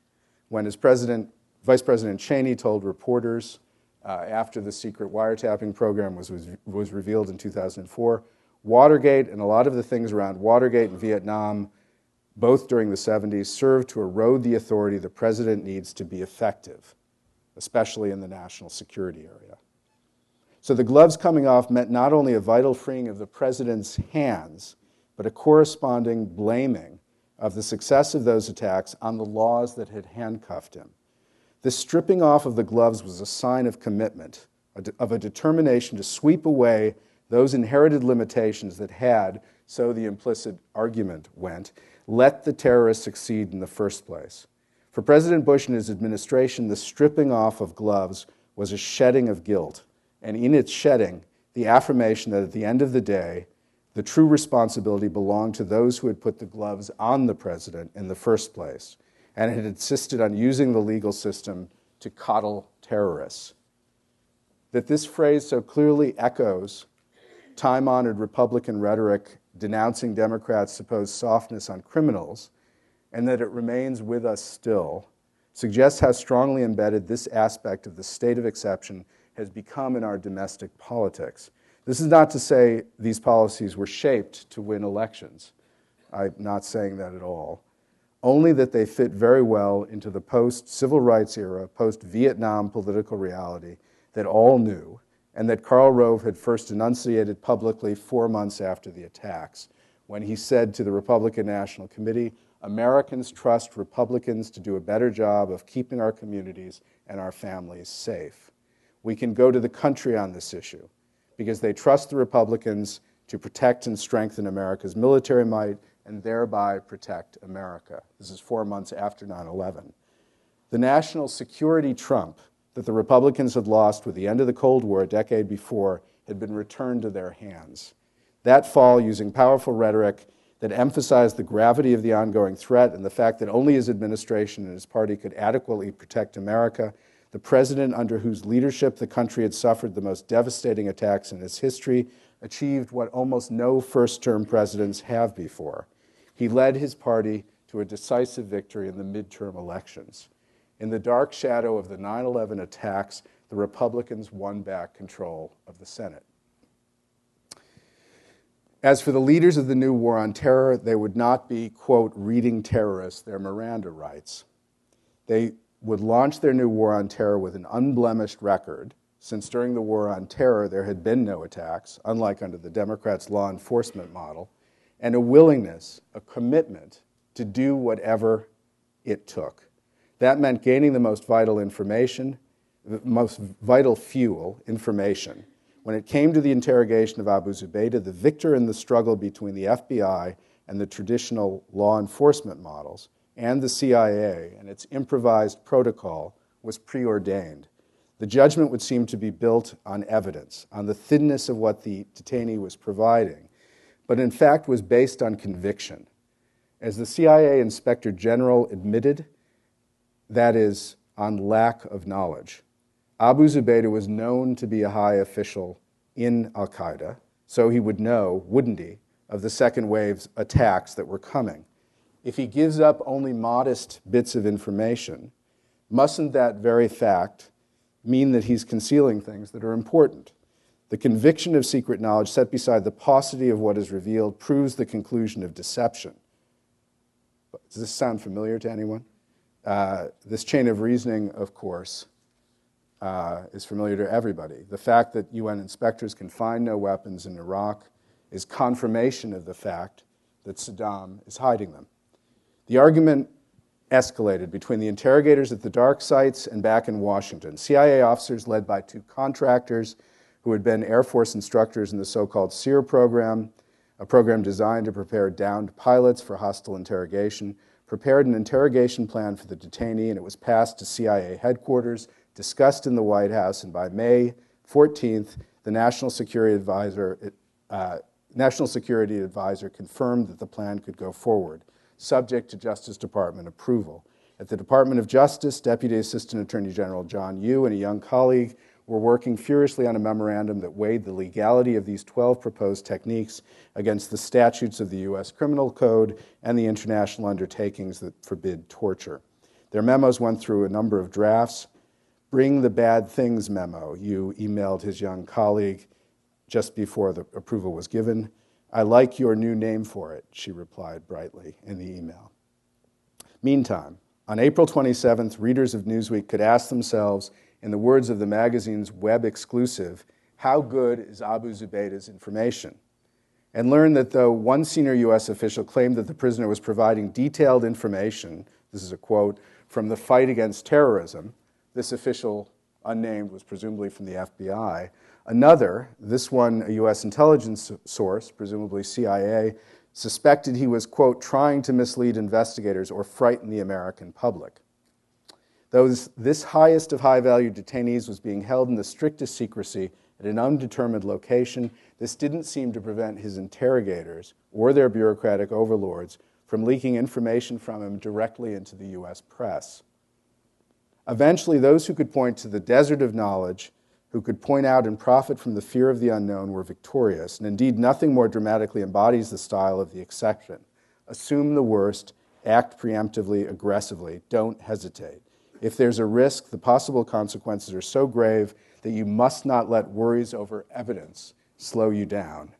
when, as President, Vice President Cheney told reporters uh, after the secret wiretapping program was, was, was revealed in 2004, Watergate and a lot of the things around Watergate and Vietnam, both during the 70s, served to erode the authority the president needs to be effective, especially in the national security area. So the gloves coming off meant not only a vital freeing of the president's hands, but a corresponding blaming of the success of those attacks on the laws that had handcuffed him. This stripping off of the gloves was a sign of commitment, of a determination to sweep away those inherited limitations that had, so the implicit argument went, let the terrorists succeed in the first place. For President Bush and his administration, the stripping off of gloves was a shedding of guilt, and in its shedding, the affirmation that at the end of the day, the true responsibility belonged to those who had put the gloves on the president in the first place and had insisted on using the legal system to coddle terrorists. That this phrase so clearly echoes time honored Republican rhetoric denouncing Democrats' supposed softness on criminals, and that it remains with us still, suggests how strongly embedded this aspect of the state of exception has become in our domestic politics. This is not to say these policies were shaped to win elections. I'm not saying that at all. Only that they fit very well into the post civil rights era, post Vietnam political reality that all knew, and that Karl Rove had first enunciated publicly four months after the attacks, when he said to the Republican National Committee, Americans trust Republicans to do a better job of keeping our communities and our families safe. We can go to the country on this issue because they trust the Republicans to protect and strengthen America's military might and thereby protect America. This is four months after 9 11. The national security trump that the Republicans had lost with the end of the Cold War a decade before had been returned to their hands. That fall, using powerful rhetoric that emphasized the gravity of the ongoing threat and the fact that only his administration and his party could adequately protect America, the president under whose leadership the country had suffered the most devastating attacks in its history, achieved what almost no first term presidents have before. He led his party to a decisive victory in the midterm elections. In the dark shadow of the 9 11 attacks, the Republicans won back control of the Senate. As for the leaders of the new war on terror, they would not be, quote, reading terrorists their Miranda rights. They would launch their new war on terror with an unblemished record, since during the war on terror there had been no attacks, unlike under the Democrats' law enforcement model, and a willingness, a commitment to do whatever it took. That meant gaining the most vital information, the most vital fuel, information. When it came to the interrogation of Abu Zubaydah, the victor in the struggle between the FBI and the traditional law enforcement models, and the CIA and its improvised protocol was preordained. The judgment would seem to be built on evidence, on the thinness of what the detainee was providing, but in fact was based on conviction. As the CIA Inspector General admitted, that is, on lack of knowledge. Abu Zubaydah was known to be a high official in Al Qaeda, so he would know, wouldn't he, of the second wave's attacks that were coming if he gives up only modest bits of information, mustn't that very fact mean that he's concealing things that are important? The conviction of secret knowledge set beside the paucity of what is revealed proves the conclusion of deception. Does this sound familiar to anyone? Uh, this chain of reasoning, of course, uh, is familiar to everybody. The fact that UN inspectors can find no weapons in Iraq is confirmation of the fact that Saddam is hiding them. The argument escalated between the interrogators at the dark sites and back in Washington. CIA officers, led by two contractors who had been Air Force instructors in the so called SERE program, a program designed to prepare downed pilots for hostile interrogation, prepared an interrogation plan for the detainee, and it was passed to CIA headquarters, discussed in the White House, and by May 14th, the National Security Advisor, uh, National Security Advisor confirmed that the plan could go forward subject to Justice Department approval. At the Department of Justice, Deputy Assistant Attorney General John Yoo and a young colleague were working furiously on a memorandum that weighed the legality of these 12 proposed techniques against the statutes of the U.S. Criminal Code and the international undertakings that forbid torture. Their memos went through a number of drafts. Bring the bad things memo, Yoo emailed his young colleague just before the approval was given. I like your new name for it, she replied brightly in the email. Meantime, on April 27th, readers of Newsweek could ask themselves, in the words of the magazine's web exclusive, how good is Abu Zubaydah's information? And learn that though one senior U.S. official claimed that the prisoner was providing detailed information, this is a quote, from the fight against terrorism, this official, unnamed, was presumably from the FBI. Another, this one a U.S. intelligence source, presumably CIA, suspected he was, quote, trying to mislead investigators or frighten the American public. Though this highest of high value detainees was being held in the strictest secrecy at an undetermined location, this didn't seem to prevent his interrogators or their bureaucratic overlords from leaking information from him directly into the U.S. press. Eventually, those who could point to the desert of knowledge who could point out and profit from the fear of the unknown were victorious, and indeed nothing more dramatically embodies the style of the exception. Assume the worst, act preemptively, aggressively, don't hesitate. If there's a risk, the possible consequences are so grave that you must not let worries over evidence slow you down.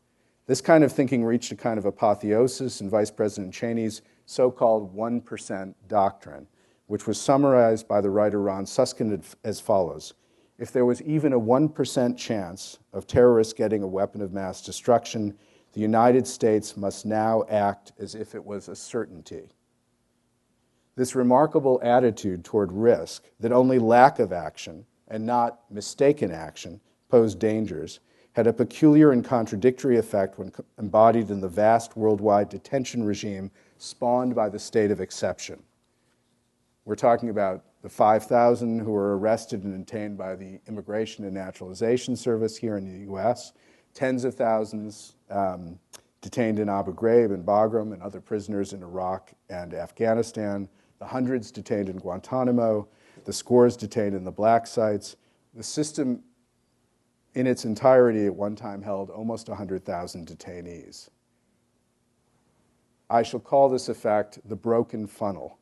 This kind of thinking reached a kind of apotheosis in Vice President Cheney's so called 1% doctrine, which was summarized by the writer Ron Suskind as follows if there was even a 1% chance of terrorists getting a weapon of mass destruction, the United States must now act as if it was a certainty. This remarkable attitude toward risk, that only lack of action and not mistaken action posed dangers, had a peculiar and contradictory effect when embodied in the vast worldwide detention regime spawned by the state of exception. We're talking about the 5,000 who were arrested and detained by the Immigration and Naturalization Service here in the US, tens of thousands um, detained in Abu Ghraib and Bagram and other prisoners in Iraq and Afghanistan, the hundreds detained in Guantanamo, the scores detained in the black sites. The system in its entirety at one time held almost 100,000 detainees. I shall call this effect the broken funnel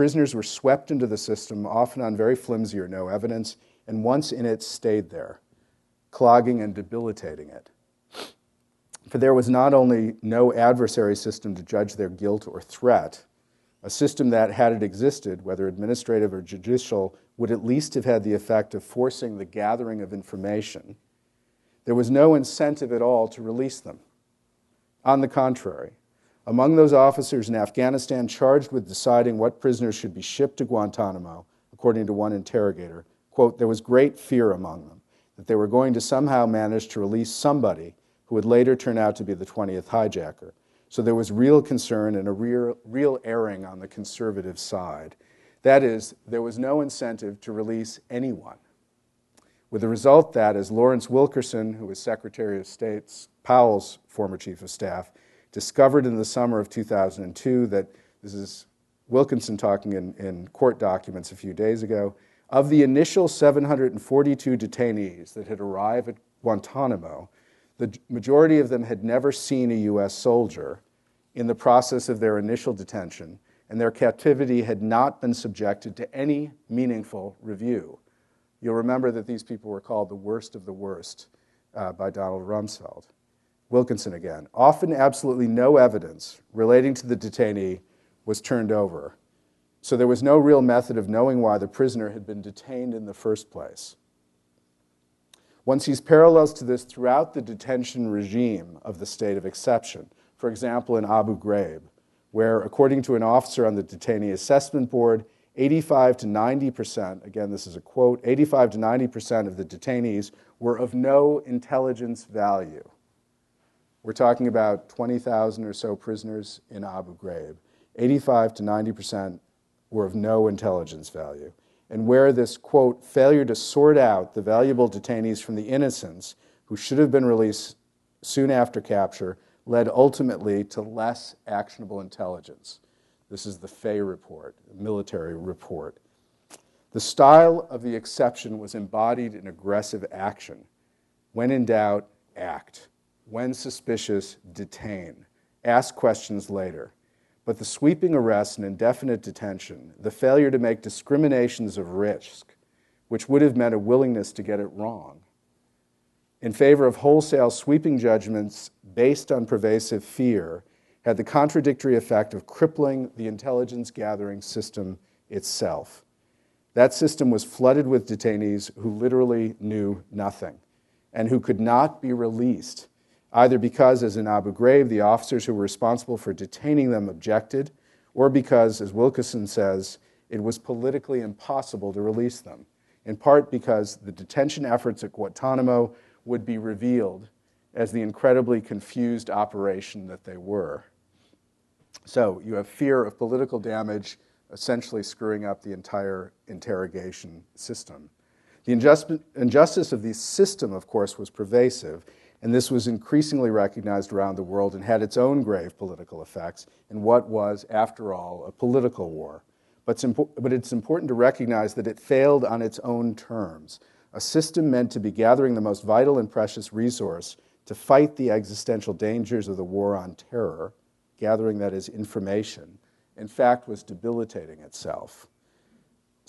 Prisoners were swept into the system, often on very flimsy or no evidence, and once in it, stayed there, clogging and debilitating it. For there was not only no adversary system to judge their guilt or threat, a system that, had it existed, whether administrative or judicial, would at least have had the effect of forcing the gathering of information. There was no incentive at all to release them. On the contrary, among those officers in Afghanistan charged with deciding what prisoners should be shipped to Guantanamo, according to one interrogator, quote, there was great fear among them that they were going to somehow manage to release somebody who would later turn out to be the 20th hijacker. So there was real concern and a real, real erring on the conservative side. That is, there was no incentive to release anyone. With the result that, as Lawrence Wilkerson, who was Secretary of State Powell's former chief of staff, discovered in the summer of 2002 that this is Wilkinson talking in, in court documents a few days ago. Of the initial 742 detainees that had arrived at Guantanamo, the majority of them had never seen a U.S. soldier in the process of their initial detention, and their captivity had not been subjected to any meaningful review. You'll remember that these people were called the worst of the worst uh, by Donald Rumsfeld. Wilkinson again. Often, absolutely no evidence relating to the detainee was turned over. So there was no real method of knowing why the prisoner had been detained in the first place. One sees parallels to this throughout the detention regime of the state of exception. For example, in Abu Ghraib, where, according to an officer on the detainee assessment board, 85 to 90 percent, again, this is a quote, 85 to 90 percent of the detainees were of no intelligence value. We're talking about 20,000 or so prisoners in Abu Ghraib. 85 to 90 percent were of no intelligence value. And where this, quote, failure to sort out the valuable detainees from the innocents who should have been released soon after capture led ultimately to less actionable intelligence. This is the Fay report, military report. The style of the exception was embodied in aggressive action. When in doubt, act. When suspicious, detain. Ask questions later. But the sweeping arrest and indefinite detention, the failure to make discriminations of risk, which would have meant a willingness to get it wrong, in favor of wholesale sweeping judgments based on pervasive fear, had the contradictory effect of crippling the intelligence gathering system itself. That system was flooded with detainees who literally knew nothing and who could not be released, either because, as in Abu Ghraib, the officers who were responsible for detaining them objected, or because, as Wilkeson says, it was politically impossible to release them, in part because the detention efforts at Guantanamo would be revealed as the incredibly confused operation that they were. So you have fear of political damage essentially screwing up the entire interrogation system. The injustice of the system, of course, was pervasive, and this was increasingly recognized around the world and had its own grave political effects in what was, after all, a political war. But it's, impo- but it's important to recognize that it failed on its own terms, a system meant to be gathering the most vital and precious resource to fight the existential dangers of the war on terror, gathering that is information, in fact, was debilitating itself.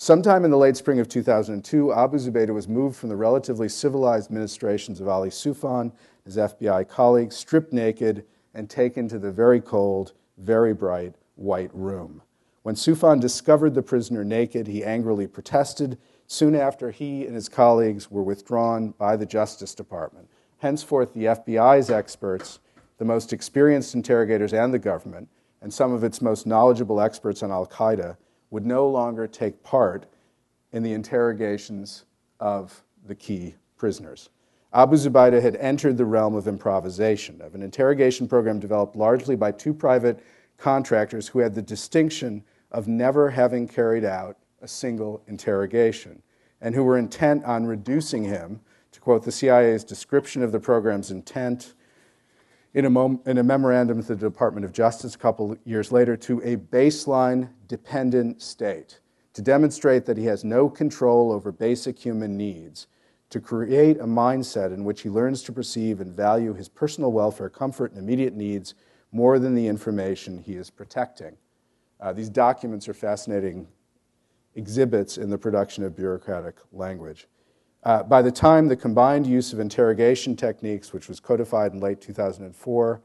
Sometime in the late spring of 2002, Abu Zubaydah was moved from the relatively civilized ministrations of Ali Soufan, his FBI colleague, stripped naked and taken to the very cold, very bright white room. When Soufan discovered the prisoner naked, he angrily protested. Soon after, he and his colleagues were withdrawn by the Justice Department. Henceforth, the FBI's experts, the most experienced interrogators, and the government and some of its most knowledgeable experts on Al Qaeda would no longer take part in the interrogations of the key prisoners. Abu Zubaydah had entered the realm of improvisation, of an interrogation program developed largely by two private contractors who had the distinction of never having carried out a single interrogation, and who were intent on reducing him, to quote the CIA's description of the program's intent, in a, mom- in a memorandum to the Department of Justice a couple years later to a baseline dependent state to demonstrate that he has no control over basic human needs, to create a mindset in which he learns to perceive and value his personal welfare, comfort, and immediate needs more than the information he is protecting. Uh, these documents are fascinating exhibits in the production of bureaucratic language. Uh, by the time the combined use of interrogation techniques, which was codified in late 2004,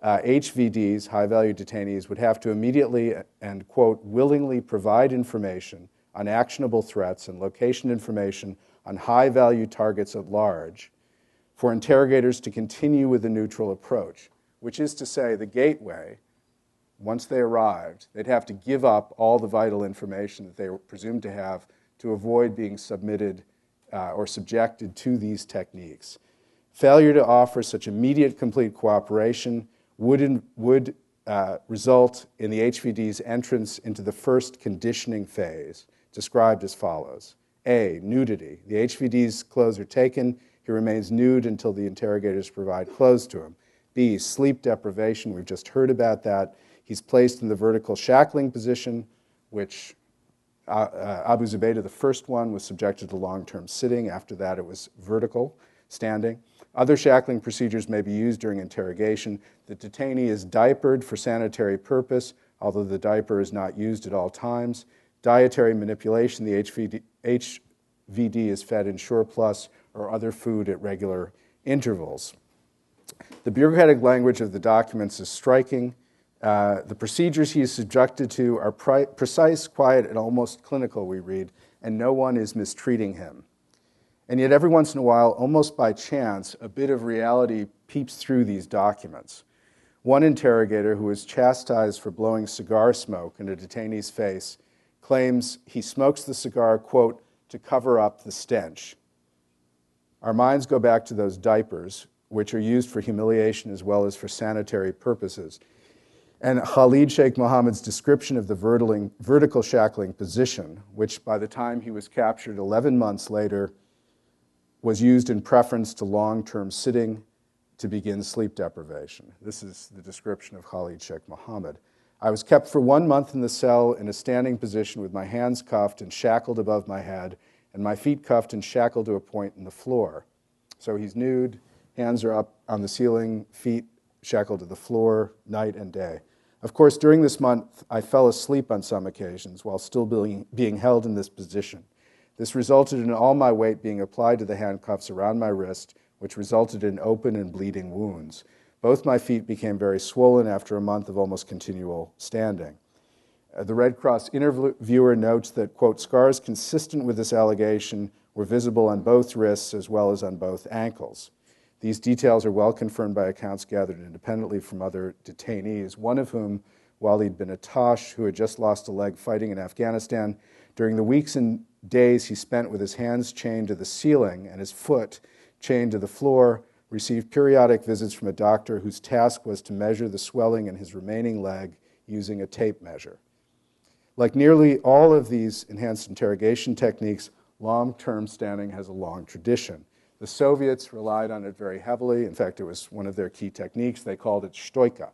uh, HVDs, high value detainees, would have to immediately and, quote, willingly provide information on actionable threats and location information on high value targets at large for interrogators to continue with the neutral approach, which is to say, the gateway, once they arrived, they'd have to give up all the vital information that they were presumed to have to avoid being submitted uh, or subjected to these techniques. Failure to offer such immediate complete cooperation would, in, would uh, result in the HVD's entrance into the first conditioning phase, described as follows A. Nudity. The HVD's clothes are taken. He remains nude until the interrogators provide clothes to him. B. Sleep deprivation. We've just heard about that. He's placed in the vertical shackling position, which uh, uh, Abu Zubaydah, the first one, was subjected to long term sitting. After that, it was vertical, standing. Other shackling procedures may be used during interrogation. The detainee is diapered for sanitary purpose, although the diaper is not used at all times. Dietary manipulation, the HVD, HVD is fed Ensure Plus or other food at regular intervals. The bureaucratic language of the documents is striking. Uh, the procedures he is subjected to are pri- precise, quiet, and almost clinical, we read, and no one is mistreating him. And yet, every once in a while, almost by chance, a bit of reality peeps through these documents. One interrogator who was chastised for blowing cigar smoke in a detainee's face claims he smokes the cigar, quote, to cover up the stench. Our minds go back to those diapers, which are used for humiliation as well as for sanitary purposes and Khalid Sheikh Mohammed's description of the vertical shackling position, which by the time he was captured 11 months later was used in preference to long term sitting to begin sleep deprivation. This is the description of Khalid Sheikh Mohammed. I was kept for one month in the cell in a standing position with my hands cuffed and shackled above my head, and my feet cuffed and shackled to a point in the floor. So he's nude, hands are up on the ceiling, feet shackled to the floor, night and day. Of course, during this month, I fell asleep on some occasions while still being, being held in this position. This resulted in all my weight being applied to the handcuffs around my wrist, which resulted in open and bleeding wounds. Both my feet became very swollen after a month of almost continual standing. Uh, the Red Cross interviewer notes that, quote, scars consistent with this allegation were visible on both wrists as well as on both ankles. These details are well confirmed by accounts gathered independently from other detainees, one of whom, Walid bin Attash, who had just lost a leg fighting in Afghanistan, during the weeks and days he spent with his hands chained to the ceiling and his foot chained to the floor, received periodic visits from a doctor whose task was to measure the swelling in his remaining leg using a tape measure. Like nearly all of these enhanced interrogation techniques, long term standing has a long tradition. The Soviets relied on it very heavily. In fact, it was one of their key techniques. They called it stoika.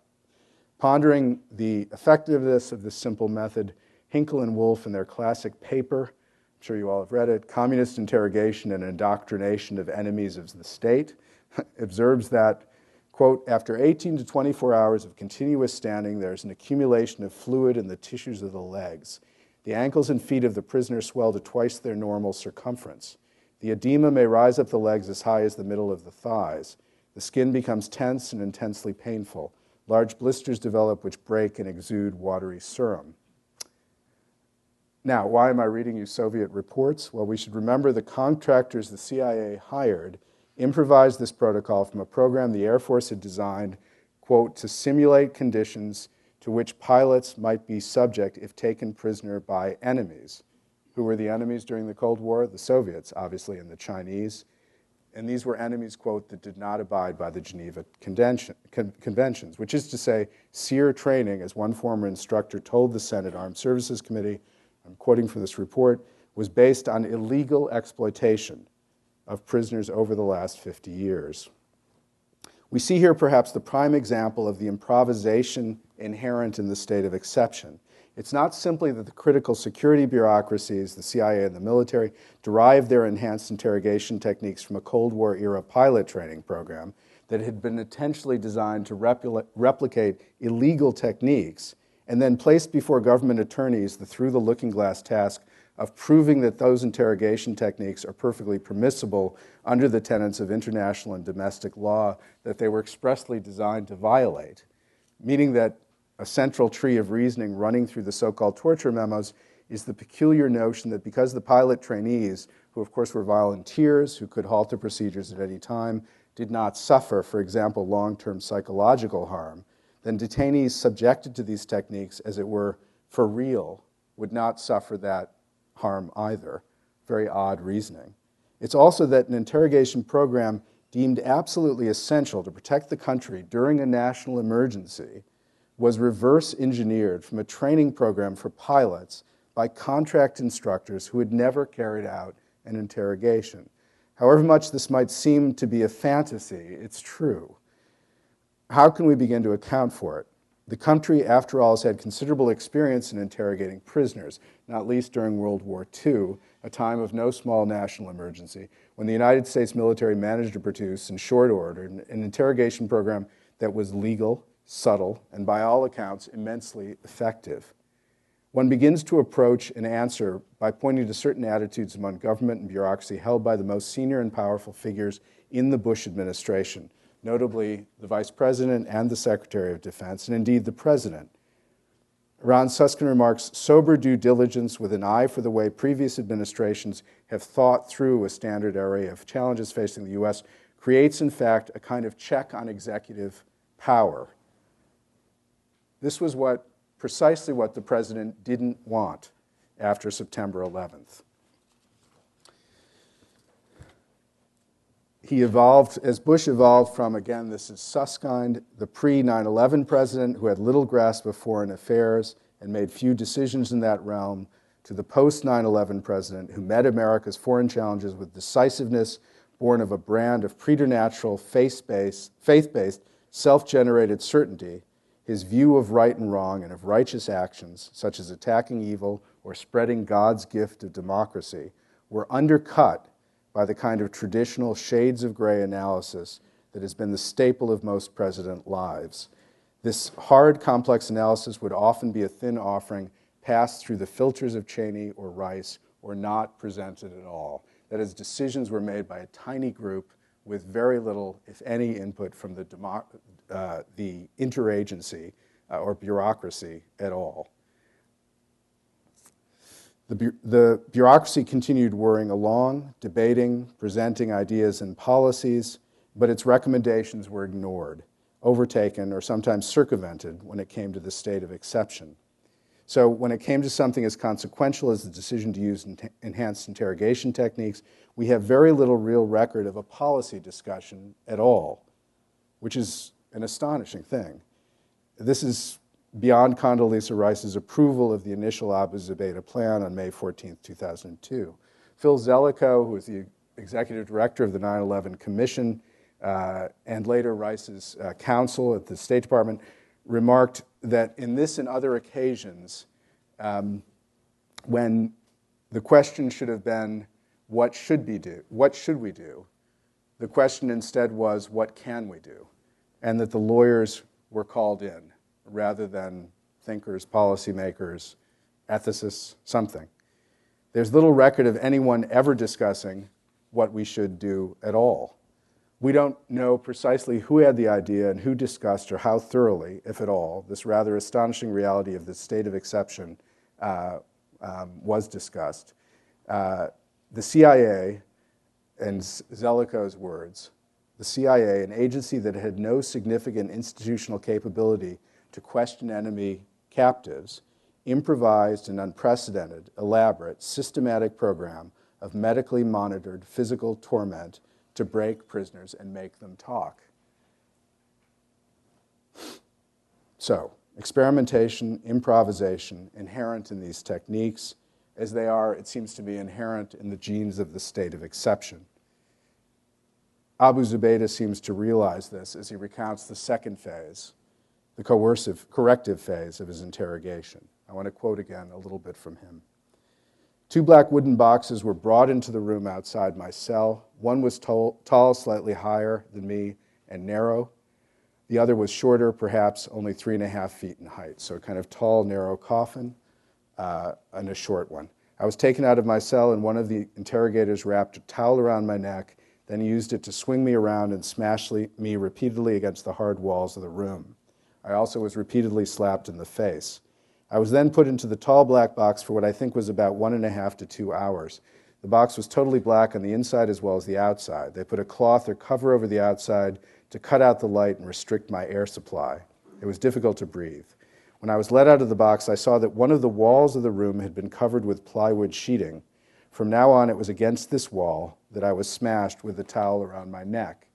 Pondering the effectiveness of this simple method, Hinkle and Wolff, in their classic paper, I'm sure you all have read it, Communist Interrogation and Indoctrination of Enemies of the State, observes that, quote, after 18 to 24 hours of continuous standing, there's an accumulation of fluid in the tissues of the legs. The ankles and feet of the prisoner swell to twice their normal circumference. The edema may rise up the legs as high as the middle of the thighs. The skin becomes tense and intensely painful. Large blisters develop which break and exude watery serum. Now, why am I reading you Soviet reports? Well, we should remember the contractors the CIA hired improvised this protocol from a program the Air Force had designed, quote, to simulate conditions to which pilots might be subject if taken prisoner by enemies. Who were the enemies during the Cold War? The Soviets, obviously, and the Chinese. And these were enemies, quote, that did not abide by the Geneva Conventions, which is to say, SERE training, as one former instructor told the Senate Armed Services Committee, I'm quoting from this report, was based on illegal exploitation of prisoners over the last 50 years. We see here perhaps the prime example of the improvisation inherent in the state of exception. It's not simply that the critical security bureaucracies, the CIA and the military, derived their enhanced interrogation techniques from a Cold War era pilot training program that had been intentionally designed to repli- replicate illegal techniques and then placed before government attorneys the through the looking glass task of proving that those interrogation techniques are perfectly permissible under the tenets of international and domestic law that they were expressly designed to violate, meaning that a central tree of reasoning running through the so called torture memos is the peculiar notion that because the pilot trainees, who of course were volunteers who could halt the procedures at any time, did not suffer, for example, long term psychological harm, then detainees subjected to these techniques, as it were, for real, would not suffer that harm either. Very odd reasoning. It's also that an interrogation program deemed absolutely essential to protect the country during a national emergency was reverse engineered from a training program for pilots by contract instructors who had never carried out an interrogation. However much this might seem to be a fantasy, it's true. How can we begin to account for it? The country, after all, has had considerable experience in interrogating prisoners, not least during World War II, a time of no small national emergency, when the United States military managed to produce, in short order, an interrogation program that was legal, subtle, and by all accounts, immensely effective. One begins to approach an answer by pointing to certain attitudes among government and bureaucracy held by the most senior and powerful figures in the Bush administration notably the Vice President and the Secretary of Defense, and indeed the President. Ron Suskind remarks sober due diligence with an eye for the way previous administrations have thought through a standard array of challenges facing the U.S. creates, in fact, a kind of check on executive power. This was what, precisely what the President didn't want after September 11th. he evolved, as Bush evolved from, again, this is Suskind, the pre 9 11 president who had little grasp of foreign affairs and made few decisions in that realm, to the post 9 11 president who met America's foreign challenges with decisiveness born of a brand of preternatural, faith based, self generated certainty, his view of right and wrong and of righteous actions, such as attacking evil or spreading God's gift of democracy, were undercut by the kind of traditional shades of gray analysis that has been the staple of most president lives. This hard, complex analysis would often be a thin offering passed through the filters of Cheney or Rice or not presented at all. That is, decisions were made by a tiny group with very little, if any, input from the, demo- uh, the interagency uh, or bureaucracy at all. The, bu- the bureaucracy continued worrying along, debating, presenting ideas and policies, but its recommendations were ignored, overtaken, or sometimes circumvented when it came to the state of exception. So, when it came to something as consequential as the decision to use enhanced interrogation techniques, we have very little real record of a policy discussion at all, which is an astonishing thing. This is beyond Condoleezza Rice's approval of the initial Abu Zubaydah plan on May 14, 2002. Phil Zelikow, who was the executive director of the 9 11 Commission uh, and later Rice's uh, counsel at the State Department, remarked that in this and other occasions, um, when the question should have been, what should be do? What should we do? The question instead was, what can we do? And that the lawyers were called in rather than thinkers, policymakers, ethicists, something. There's little record of anyone ever discussing what we should do at all. We don't know precisely who had the idea and who discussed or how thoroughly, if at all, this rather astonishing reality of the state of exception uh, um, was discussed. Uh, the CIA, and Zelikow's words, the CIA, an agency that had no significant institutional capability to question enemy captives, improvised an unprecedented, elaborate, systematic program of medically monitored physical torment to break prisoners and make them talk. So, experimentation, improvisation, inherent in these techniques, as they are, it seems to be inherent in the genes of the state of exception. Abu Zubaydah seems to realize this as he recounts the second phase, the coercive, corrective phase of his interrogation. I want to quote again a little bit from him. Two black wooden boxes were brought into the room outside my cell. One was tall, tall, slightly higher than me, and narrow. The other was shorter, perhaps only three and a half feet in height. So, a kind of tall, narrow coffin uh, and a short one. I was taken out of my cell, and one of the interrogators wrapped a towel around my neck, then he used it to swing me around and smash me repeatedly against the hard walls of the room. I also was repeatedly slapped in the face. I was then put into the tall black box for what I think was about one and a half to two hours. The box was totally black on the inside as well as the outside. They put a cloth or cover over the outside to cut out the light and restrict my air supply. It was difficult to breathe. When I was let out of the box, I saw that one of the walls of the room had been covered with plywood sheeting. From now on, it was against this wall that I was smashed with the towel around my neck.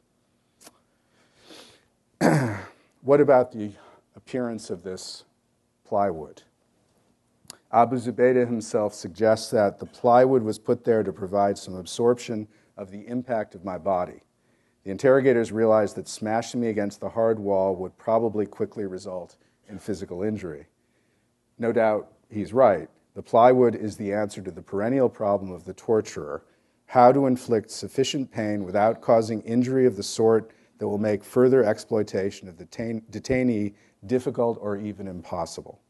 what about the appearance of this plywood? Abu Zubaydah himself suggests that the plywood was put there to provide some absorption of the impact of my body. The interrogators realized that smashing me against the hard wall would probably quickly result in physical injury. No doubt he's right. The plywood is the answer to the perennial problem of the torturer how to inflict sufficient pain without causing injury of the sort that will make further exploitation of the detainee difficult or even impossible.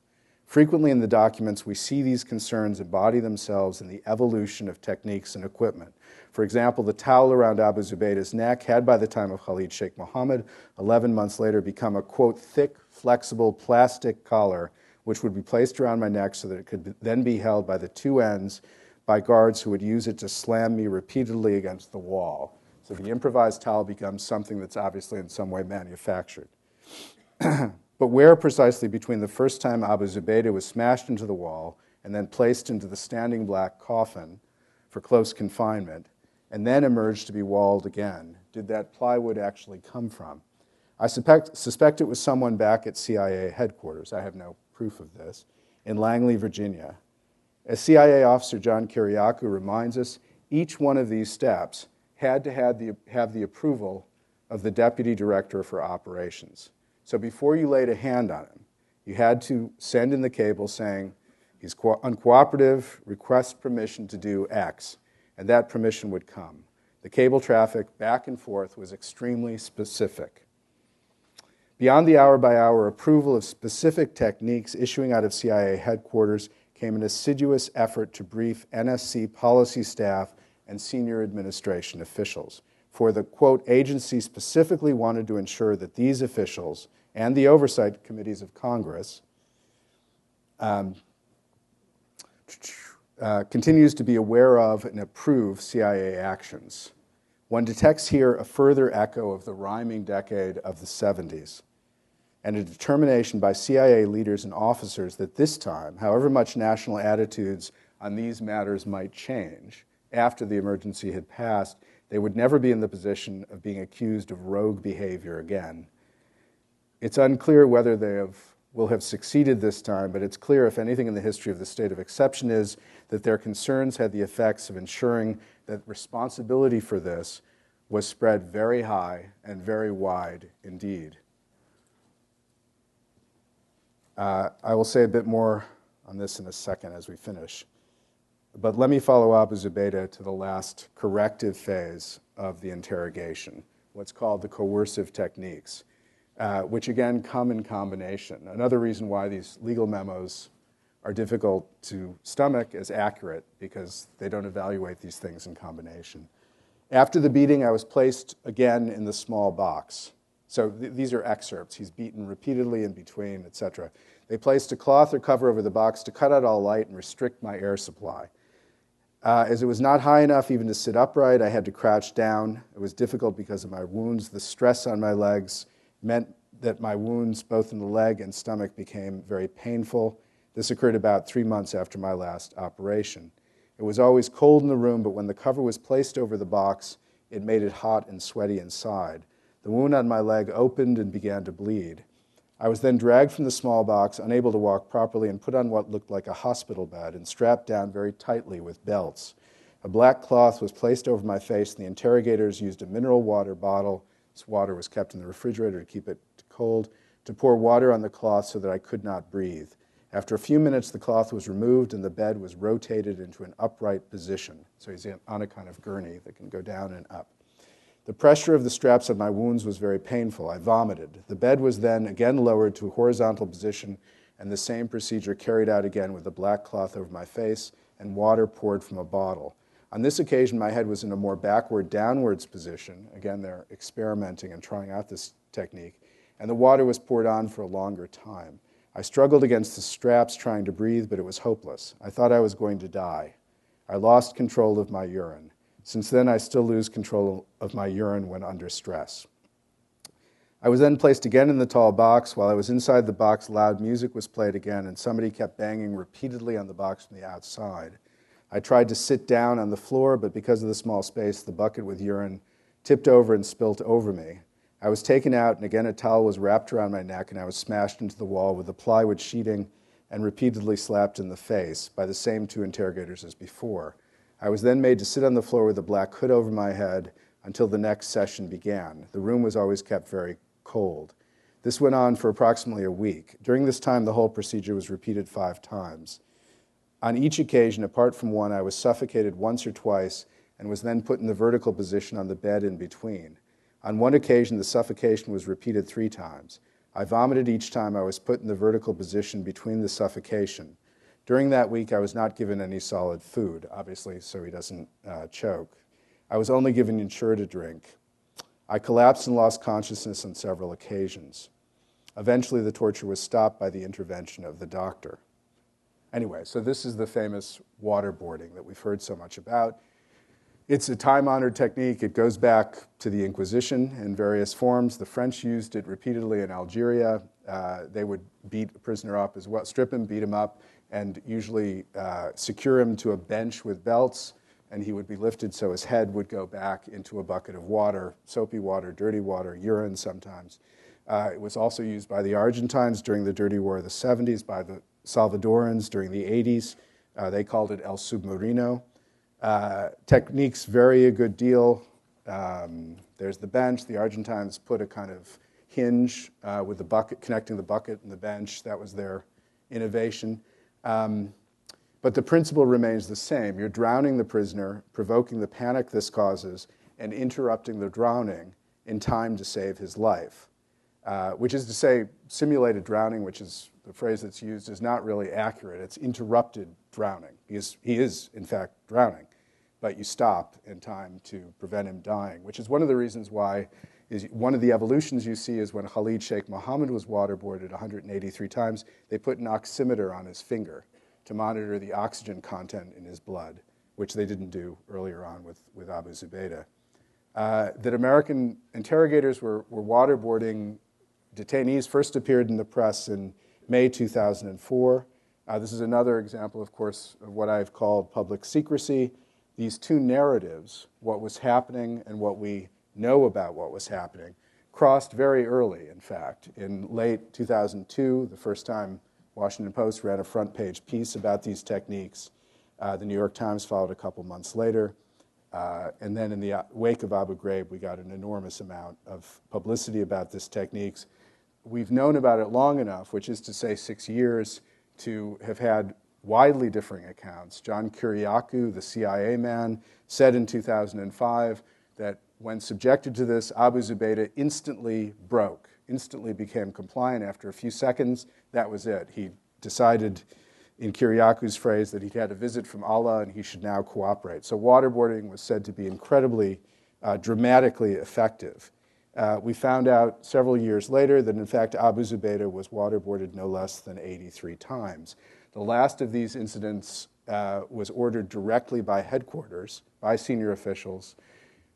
Frequently in the documents, we see these concerns embody themselves in the evolution of techniques and equipment. For example, the towel around Abu Zubaydah's neck had, by the time of Khalid Sheikh Mohammed, 11 months later, become a, quote, thick, flexible plastic collar, which would be placed around my neck so that it could then be held by the two ends by guards who would use it to slam me repeatedly against the wall. So the improvised towel becomes something that's obviously in some way manufactured. but where precisely between the first time Abu Zubaydah was smashed into the wall and then placed into the standing black coffin for close confinement, and then emerged to be walled again, did that plywood actually come from? I suspect, suspect it was someone back at CIA headquarters. I have no proof of this, in Langley, Virginia. As CIA officer John Kiriakou reminds us, each one of these steps had to have the, have the approval of the deputy director for operations. So before you laid a hand on him, you had to send in the cable saying, he's uncooperative, request permission to do X, and that permission would come. The cable traffic back and forth was extremely specific. Beyond the hour by hour approval of specific techniques issuing out of CIA headquarters came an assiduous effort to brief NSC policy staff and senior administration officials. For the quote, agency specifically wanted to ensure that these officials and the oversight committees of Congress um, uh, continues to be aware of and approve CIA actions. One detects here a further echo of the rhyming decade of the 70s and a determination by CIA leaders and officers that this time, however much national attitudes on these matters might change after the emergency had passed, they would never be in the position of being accused of rogue behavior again. It's unclear whether they have, will have succeeded this time, but it's clear, if anything in the history of the state of exception is, that their concerns had the effects of ensuring that responsibility for this was spread very high and very wide indeed. Uh, I will say a bit more on this in a second as we finish. But let me follow Abu Zubaydah to the last corrective phase of the interrogation, what's called the coercive techniques, uh, which again come in combination. Another reason why these legal memos are difficult to stomach as accurate because they don't evaluate these things in combination. After the beating, I was placed again in the small box. So th- these are excerpts. He's beaten repeatedly in between, etc. They placed a cloth or cover over the box to cut out all light and restrict my air supply. Uh, as it was not high enough even to sit upright, I had to crouch down. It was difficult because of my wounds. The stress on my legs meant that my wounds, both in the leg and stomach, became very painful. This occurred about three months after my last operation. It was always cold in the room, but when the cover was placed over the box, it made it hot and sweaty inside. The wound on my leg opened and began to bleed. I was then dragged from the small box, unable to walk properly, and put on what looked like a hospital bed and strapped down very tightly with belts. A black cloth was placed over my face, and the interrogators used a mineral water bottle. This water was kept in the refrigerator to keep it cold, to pour water on the cloth so that I could not breathe. After a few minutes, the cloth was removed and the bed was rotated into an upright position. So he's on a kind of gurney that can go down and up. The pressure of the straps on my wounds was very painful. I vomited. The bed was then again lowered to a horizontal position, and the same procedure carried out again with a black cloth over my face and water poured from a bottle. On this occasion, my head was in a more backward downwards position. Again, they're experimenting and trying out this technique. And the water was poured on for a longer time. I struggled against the straps trying to breathe, but it was hopeless. I thought I was going to die. I lost control of my urine. Since then, I still lose control of my urine when under stress. I was then placed again in the tall box. While I was inside the box, loud music was played again, and somebody kept banging repeatedly on the box from the outside. I tried to sit down on the floor, but because of the small space, the bucket with urine tipped over and spilt over me. I was taken out, and again a towel was wrapped around my neck, and I was smashed into the wall with the plywood sheeting and repeatedly slapped in the face by the same two interrogators as before. I was then made to sit on the floor with a black hood over my head until the next session began. The room was always kept very cold. This went on for approximately a week. During this time, the whole procedure was repeated five times. On each occasion, apart from one, I was suffocated once or twice and was then put in the vertical position on the bed in between. On one occasion, the suffocation was repeated three times. I vomited each time I was put in the vertical position between the suffocation. During that week, I was not given any solid food, obviously, so he doesn't uh, choke. I was only given Ensure to drink. I collapsed and lost consciousness on several occasions. Eventually, the torture was stopped by the intervention of the doctor. Anyway, so this is the famous waterboarding that we've heard so much about. It's a time honored technique. It goes back to the Inquisition in various forms. The French used it repeatedly in Algeria. Uh, they would beat a prisoner up as well, strip him, beat him up, and usually uh, secure him to a bench with belts, and he would be lifted so his head would go back into a bucket of water, soapy water, dirty water, urine sometimes. Uh, it was also used by the Argentines during the Dirty War of the 70s, by the Salvadorans during the 80s. Uh, they called it El Submarino. Uh, techniques vary a good deal. Um, there's the bench. The Argentines put a kind of hinge uh, with the bucket, connecting the bucket and the bench. That was their innovation. Um, but the principle remains the same. You're drowning the prisoner, provoking the panic this causes, and interrupting the drowning in time to save his life. Uh, which is to say, simulated drowning, which is the phrase that's used, is not really accurate. It's interrupted drowning. He is, he is in fact, drowning, but you stop in time to prevent him dying, which is one of the reasons why is one of the evolutions you see is when Khalid Sheikh Mohammed was waterboarded 183 times, they put an oximeter on his finger to monitor the oxygen content in his blood, which they didn't do earlier on with, with Abu Zubaydah. Uh, that American interrogators were, were waterboarding detainees first appeared in the press in May 2004. Uh, this is another example, of course, of what I've called public secrecy. These two narratives, what was happening and what we know about what was happening, crossed very early, in fact. In late 2002, the first time Washington Post ran a front page piece about these techniques. Uh, the New York Times followed a couple months later. Uh, and then in the uh, wake of Abu Ghraib, we got an enormous amount of publicity about these techniques. We've known about it long enough, which is to say six years, to have had widely differing accounts. John Kiriakou, the CIA man, said in 2005 that when subjected to this, Abu Zubaydah instantly broke, instantly became compliant. After a few seconds, that was it. He decided, in Kiriakou's phrase, that he'd had a visit from Allah and he should now cooperate. So waterboarding was said to be incredibly, uh, dramatically effective. Uh, we found out several years later that, in fact, Abu Zubaydah was waterboarded no less than 83 times. The last of these incidents uh, was ordered directly by headquarters, by senior officials,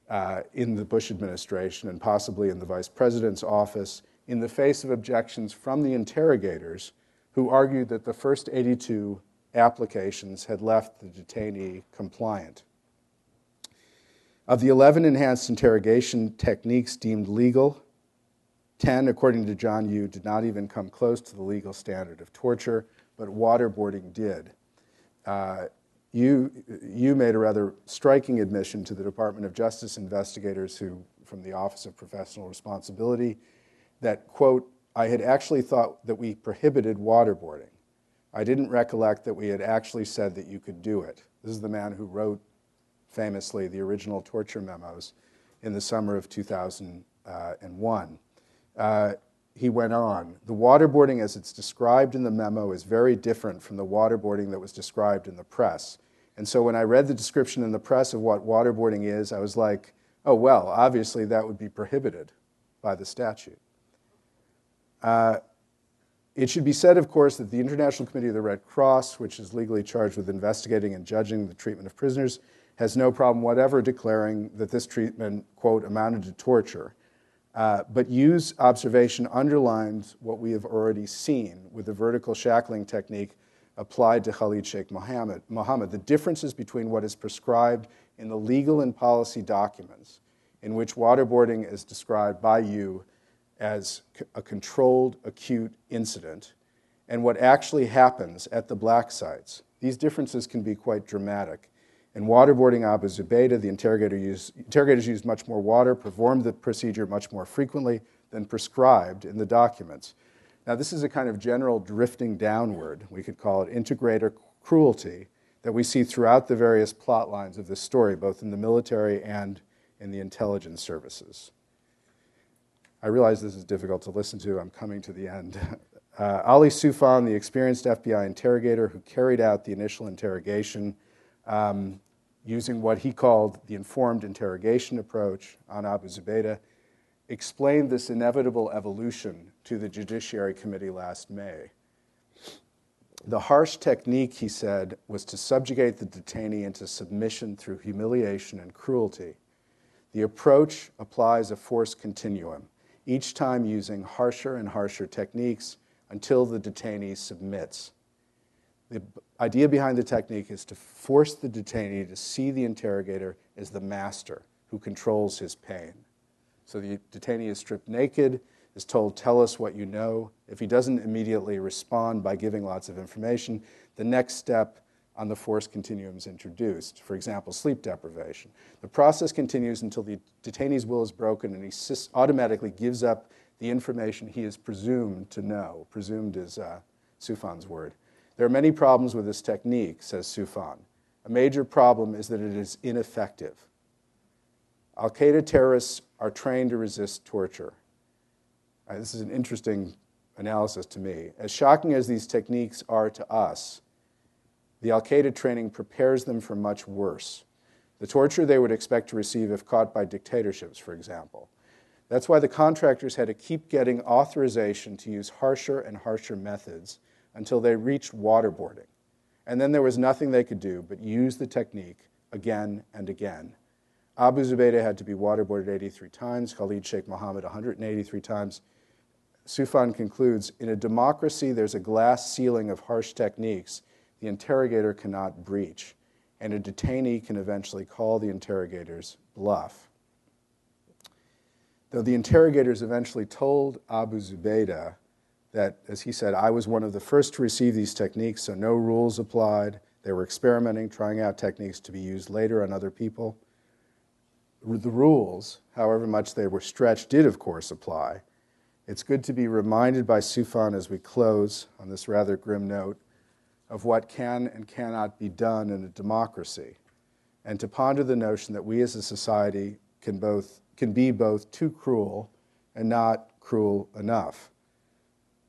uh, in the Bush administration and possibly in the vice president's office in the face of objections from the interrogators who argued that the first 82 applications had left the detainee compliant. Of the 11 enhanced interrogation techniques deemed legal, 10, according to John Yoo, did not even come close to the legal standard of torture, but waterboarding did. Uh, Yoo, Yoo made a rather striking admission to the Department of Justice investigators who, from the Office of Professional Responsibility, that, quote, I had actually thought that we prohibited waterboarding. I didn't recollect that we had actually said that you could do it. This is the man who wrote famously the original torture memos in the summer of 2001. Uh, he went on, the waterboarding as it's described in the memo is very different from the waterboarding that was described in the press. And so when I read the description in the press of what waterboarding is, I was like, oh, well, obviously that would be prohibited by the statute. Uh, it should be said, of course, that the International Committee of the Red Cross, which is legally charged with investigating and judging the treatment of prisoners, has no problem whatever declaring that this treatment, quote, amounted to torture. Uh, but Yoo's observation underlines what we have already seen with the vertical shackling technique applied to Khalid Sheikh Mohammed. Mohammed. The differences between what is prescribed in the legal and policy documents, in which waterboarding is described by Yoo as a controlled acute incident, and what actually happens at the black sites. These differences can be quite dramatic. In waterboarding Abu Zubaydah, the interrogator interrogators used much more water, performed the procedure much more frequently than prescribed in the documents. Now, this is a kind of general drifting downward, we could call it integrator cruelty, that we see throughout the various plot lines of this story, both in the military and in the intelligence services. I realize this is difficult to listen to. I'm coming to the end. Uh, Ali Soufan, the experienced FBI interrogator who carried out the initial interrogation um, using what he called the informed interrogation approach on Abu Zubaydah, explained this inevitable evolution to the Judiciary Committee last May. The harsh technique, he said, was to subjugate the detainee into submission through humiliation and cruelty. The approach applies a force continuum, each time using harsher and harsher techniques until the detainee submits. The idea behind the technique is to force the detainee to see the interrogator as the master who controls his pain. So the detainee is stripped naked, is told, Tell us what you know. If he doesn't immediately respond by giving lots of information, the next step on the force continuum is introduced. For example, sleep deprivation. The process continues until the detainee's will is broken and he automatically gives up the information he is presumed to know. Presumed is uh, Soufan's word. There are many problems with this technique, says Soufan. A major problem is that it is ineffective. Al Qaeda terrorists are trained to resist torture. Uh, this is an interesting analysis to me. As shocking as these techniques are to us, the Al Qaeda training prepares them for much worse. The torture they would expect to receive if caught by dictatorships, for example. That's why the contractors had to keep getting authorization to use harsher and harsher methods until they reached waterboarding. And then there was nothing they could do but use the technique again and again. Abu Zubaydah had to be waterboarded 83 times, Khalid Sheikh Mohammed 183 times. Soufan concludes In a democracy, there's a glass ceiling of harsh techniques the interrogator cannot breach, and a detainee can eventually call the interrogator's bluff. Though the interrogators eventually told Abu Zubaydah that, as he said, I was one of the first to receive these techniques, so no rules applied. They were experimenting, trying out techniques to be used later on other people. The rules, however much they were stretched, did of course apply. It's good to be reminded by Soufan as we close on this rather grim note of what can and cannot be done in a democracy, and to ponder the notion that we as a society can, both, can be both too cruel and not cruel enough.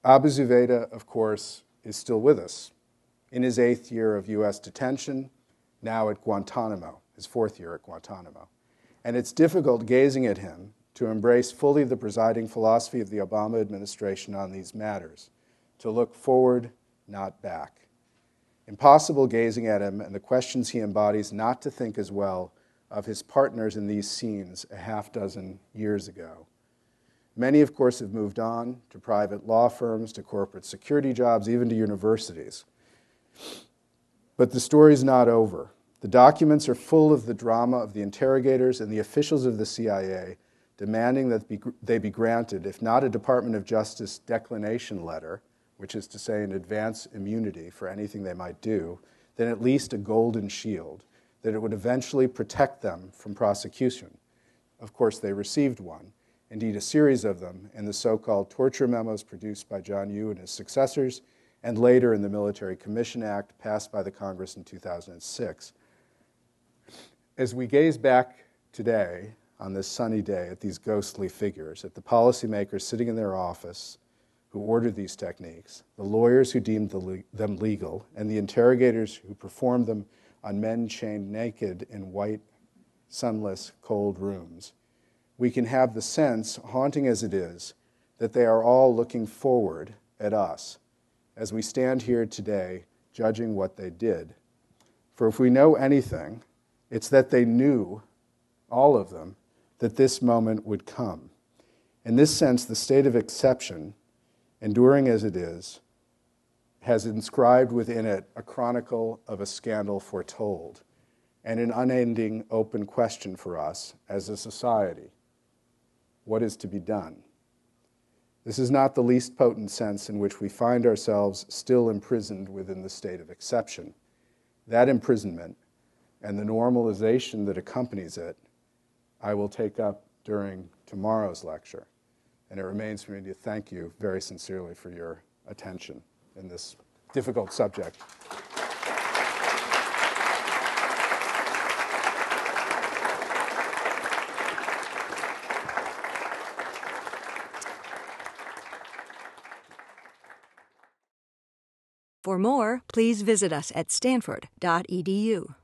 Abu Zubaydah, of course, is still with us in his eighth year of U.S. detention, now at Guantanamo, his fourth year at Guantanamo. And it's difficult gazing at him to embrace fully the presiding philosophy of the Obama administration on these matters, to look forward, not back. Impossible gazing at him and the questions he embodies not to think as well of his partners in these scenes a half dozen years ago. Many, of course, have moved on to private law firms, to corporate security jobs, even to universities. But the story's not over. The documents are full of the drama of the interrogators and the officials of the CIA demanding that they be granted, if not a Department of Justice declination letter, which is to say an advance immunity for anything they might do, then at least a golden shield, that it would eventually protect them from prosecution. Of course, they received one indeed a series of them, in the so called torture memos produced by John Yoo and his successors, and later in the Military Commission Act passed by the Congress in 2006. As we gaze back today on this sunny day at these ghostly figures, at the policymakers sitting in their office who ordered these techniques, the lawyers who deemed the them legal, and the interrogators who performed them on men chained naked in white, sunless, cold rooms, we can have the sense, haunting as it is, that they are all looking forward at us as we stand here today judging what they did. For if we know anything, it's that they knew, all of them, that this moment would come. In this sense, the state of exception, enduring as it is, has inscribed within it a chronicle of a scandal foretold and an unending open question for us as a society what is to be done. This is not the least potent sense in which we find ourselves still imprisoned within the state of exception. That imprisonment and the normalization that accompanies it, I will take up during tomorrow's lecture. And it remains for me to thank you very sincerely for your attention in this difficult subject. For more, please visit us at stanford.edu.